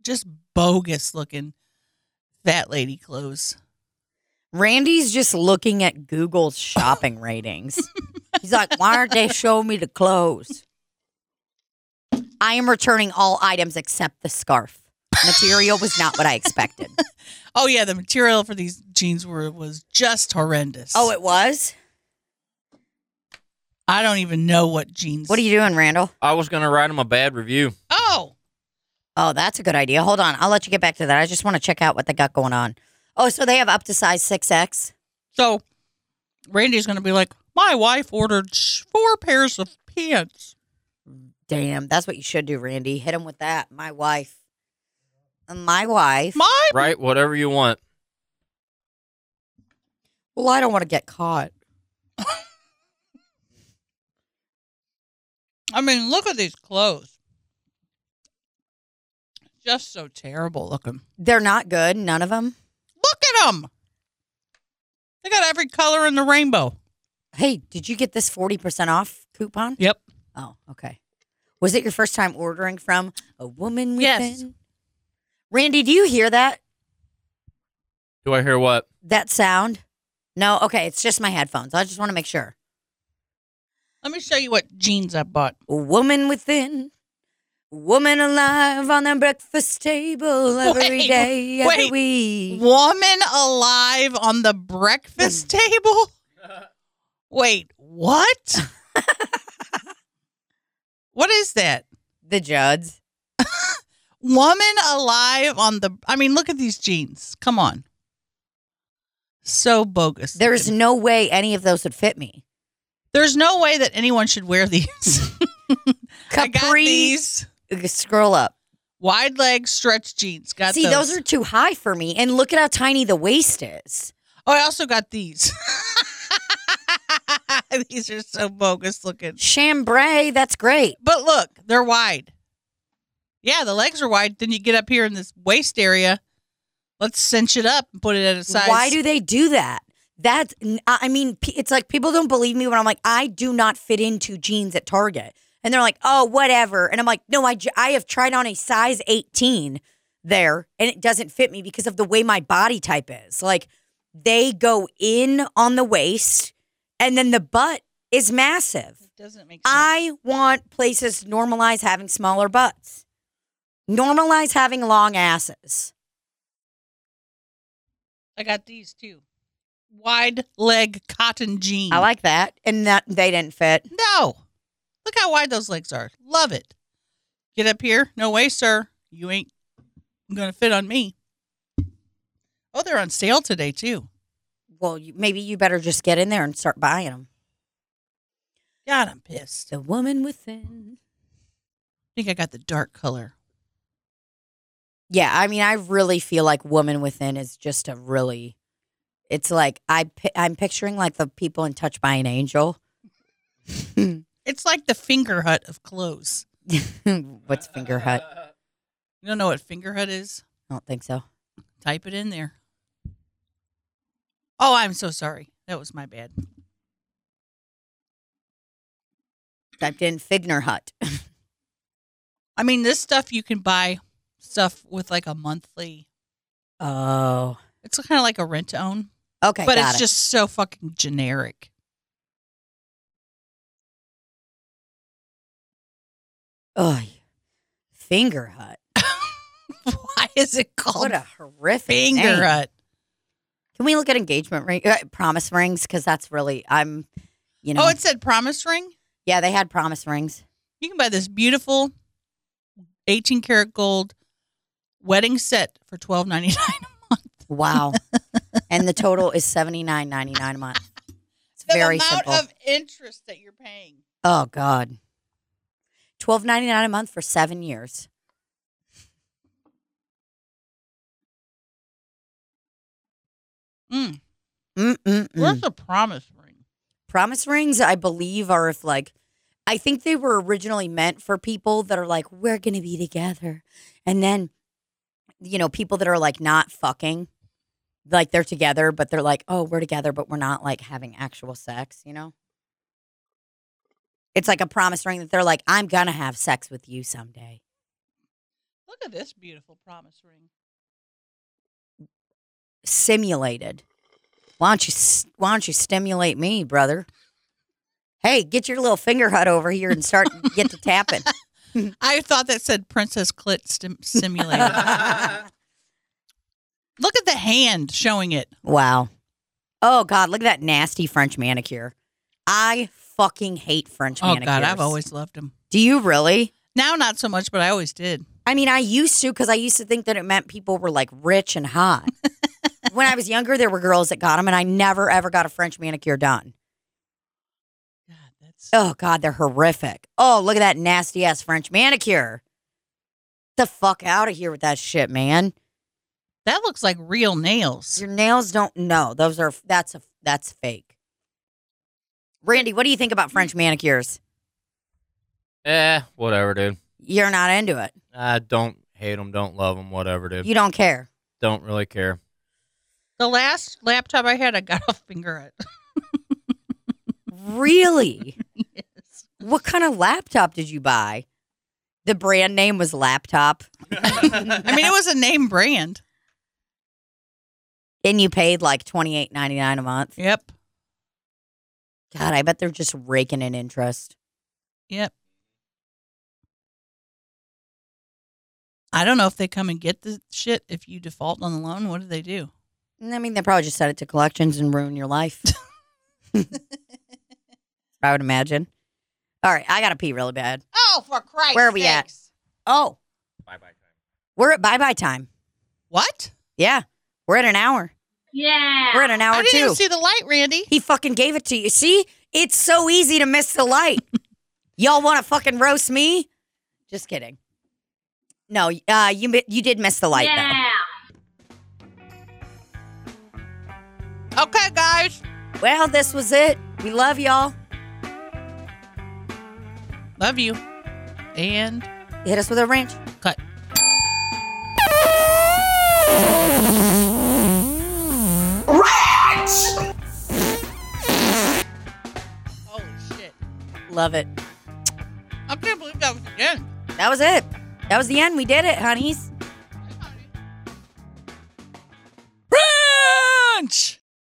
Just bogus looking fat lady clothes. Randy's just looking at Google's shopping ratings. He's like, why aren't they showing me the clothes? I am returning all items except the scarf. Material was not what I expected. Oh yeah, the material for these jeans were was just horrendous. Oh, it was? I don't even know what jeans. What are you doing, Randall? I was gonna write him a bad review. Oh, Oh, that's a good idea. Hold on. I'll let you get back to that. I just want to check out what they got going on. Oh, so they have up to size 6X. so Randy's gonna be like, my wife ordered sh- four pairs of pants. Damn, that's what you should do, Randy. Hit him with that. My wife. My wife. My Write whatever you want. Well, I don't want to get caught. I mean, look at these clothes. Just so terrible looking. They're not good, none of them. Look at them. They got every color in the rainbow. Hey, did you get this 40% off coupon? Yep. Oh, okay. Was it your first time ordering from a woman within? Yes. Randy, do you hear that? Do I hear what? That sound? No? Okay, it's just my headphones. I just want to make sure. Let me show you what jeans I bought. Woman within, woman alive on the breakfast table every Wait, day, every wait. week. Woman alive on the breakfast hmm. table? Wait, what? what is that? The Judds. Woman alive on the. I mean, look at these jeans. Come on. So bogus. There's no way any of those would fit me. There's no way that anyone should wear these. Capri. these Scroll up. wide leg stretch jeans. Got See, those. are too high for me. And look at how tiny the waist is. Oh, I also got these. these are so bogus looking. Chambray, that's great. But look, they're wide. Yeah, the legs are wide. Then you get up here in this waist area. Let's cinch it up and put it at a size. Why do they do that? That's, I I mean, it's like people don't believe me when I'm like, I do not fit into jeans at Target. And they're like, oh, whatever. And I'm like, no, I, I have tried on a size 18 there and it doesn't fit me because of the way my body type is. Like, they go in on the waist and then the butt is massive. It doesn't make sense. I want places to normalize having smaller butts, normalize having long asses. I got these too. Wide leg cotton jeans. I like that. And that they didn't fit. No. Look how wide those legs are. Love it. Get up here. No way, sir. You ain't going to fit on me. Oh, they're on sale today, too. Well, you, maybe you better just get in there and start buying them. God, I'm pissed. The woman within. I think I got the dark color. Yeah, I mean, I really feel like woman within is just a really. It's like I I'm picturing like the people in Touch by an Angel. It's like the Fingerhut of clothes. What's Fingerhut? You don't know what Fingerhut is? I don't think so. Type it in there. Oh, I'm so sorry. That was my bad. Typed in Figner Hut. I mean, this stuff you can buy stuff with like a monthly. Oh, It's kind of like a rent to own, okay, but it's it. just so fucking generic. oh, Finger Hut. Why is it called What a horrific finger name. hut? Can we look at engagement ring, uh, promise rings? Because that's really I'm, you know. Oh, it said promise ring. yeah, they had promise rings. You can buy this beautiful 18 karat gold wedding set for twelve ninety nine. a month. Wow, and the total is seventy nine ninety nine a month. It's The very amount simple. of interest that you're paying. oh God, twelve ninety nine a month for seven years. Mm. Mm-mm-mm. Where's mm. the promise ring? Promise rings, I believe, are if like, I think they were originally meant for people that are like, we're going to be together. And then, you know, people that are like not fucking, like they're together, but they're like, oh, we're together, but we're not like having actual sex, you know? It's like a promise ring that they're like, I'm going to have sex with you someday. Look at this beautiful promise ring. Simulated. Why don't you, why don't you stimulate me, brother? Hey, get your little Fingerhut over here and start get to tapping. I thought that said Princess Clit stim- Simulated. Look at the hand showing it. Wow. Oh God, look at that nasty French manicure. I fucking hate French Oh manicures. God, I've always loved them. Do you really? Now, not so much, but I always did. I mean, I used to because I used to think that it meant people were like rich and hot. when I was younger, there were girls that got them, and I never ever got a French manicure done. God, that's Oh God, they're horrific. Oh, look at that nasty ass French manicure. The fuck out of here with that shit, man. that looks like real nails. Your nails don't. No, those are. That's a. That's fake. Randy, what do you think about French manicures? Eh, whatever, dude. You're not into it. I don't hate them, don't love them, whatever, dude. You don't care. don't really care. The last laptop I had, I got a Fingerhut. Really? yes. what kind of laptop did you buy? The brand name was laptop. I mean, it was a name brand. and you paid like twenty eight ninety nine a month. Yep. God, I bet they're just raking in interest. Yep. I don't know if they come and get the shit if you default on the loan. What do they do? I mean, they probably just set it to collections and ruin your life. I would imagine. All right, I gotta pee really bad. Oh, for Christ! Where are we at? Oh, Bye bye. Time. We're at bye bye time. What? Yeah, we're at an hour. Yeah. We're at an hour I didn't too. even see the light, Randy. He fucking gave it to you. See, it's so easy to miss the light. Y'all want to fucking roast me? Just kidding. No, uh, you you did miss the light yeah. Okay, guys. Well, this was it. We love y'all. Love you. And Hit us with a wrench. cut. Rats! Holy shit! Love it. I can't believe that was the end. That was it. That was the end. We did it, honeys.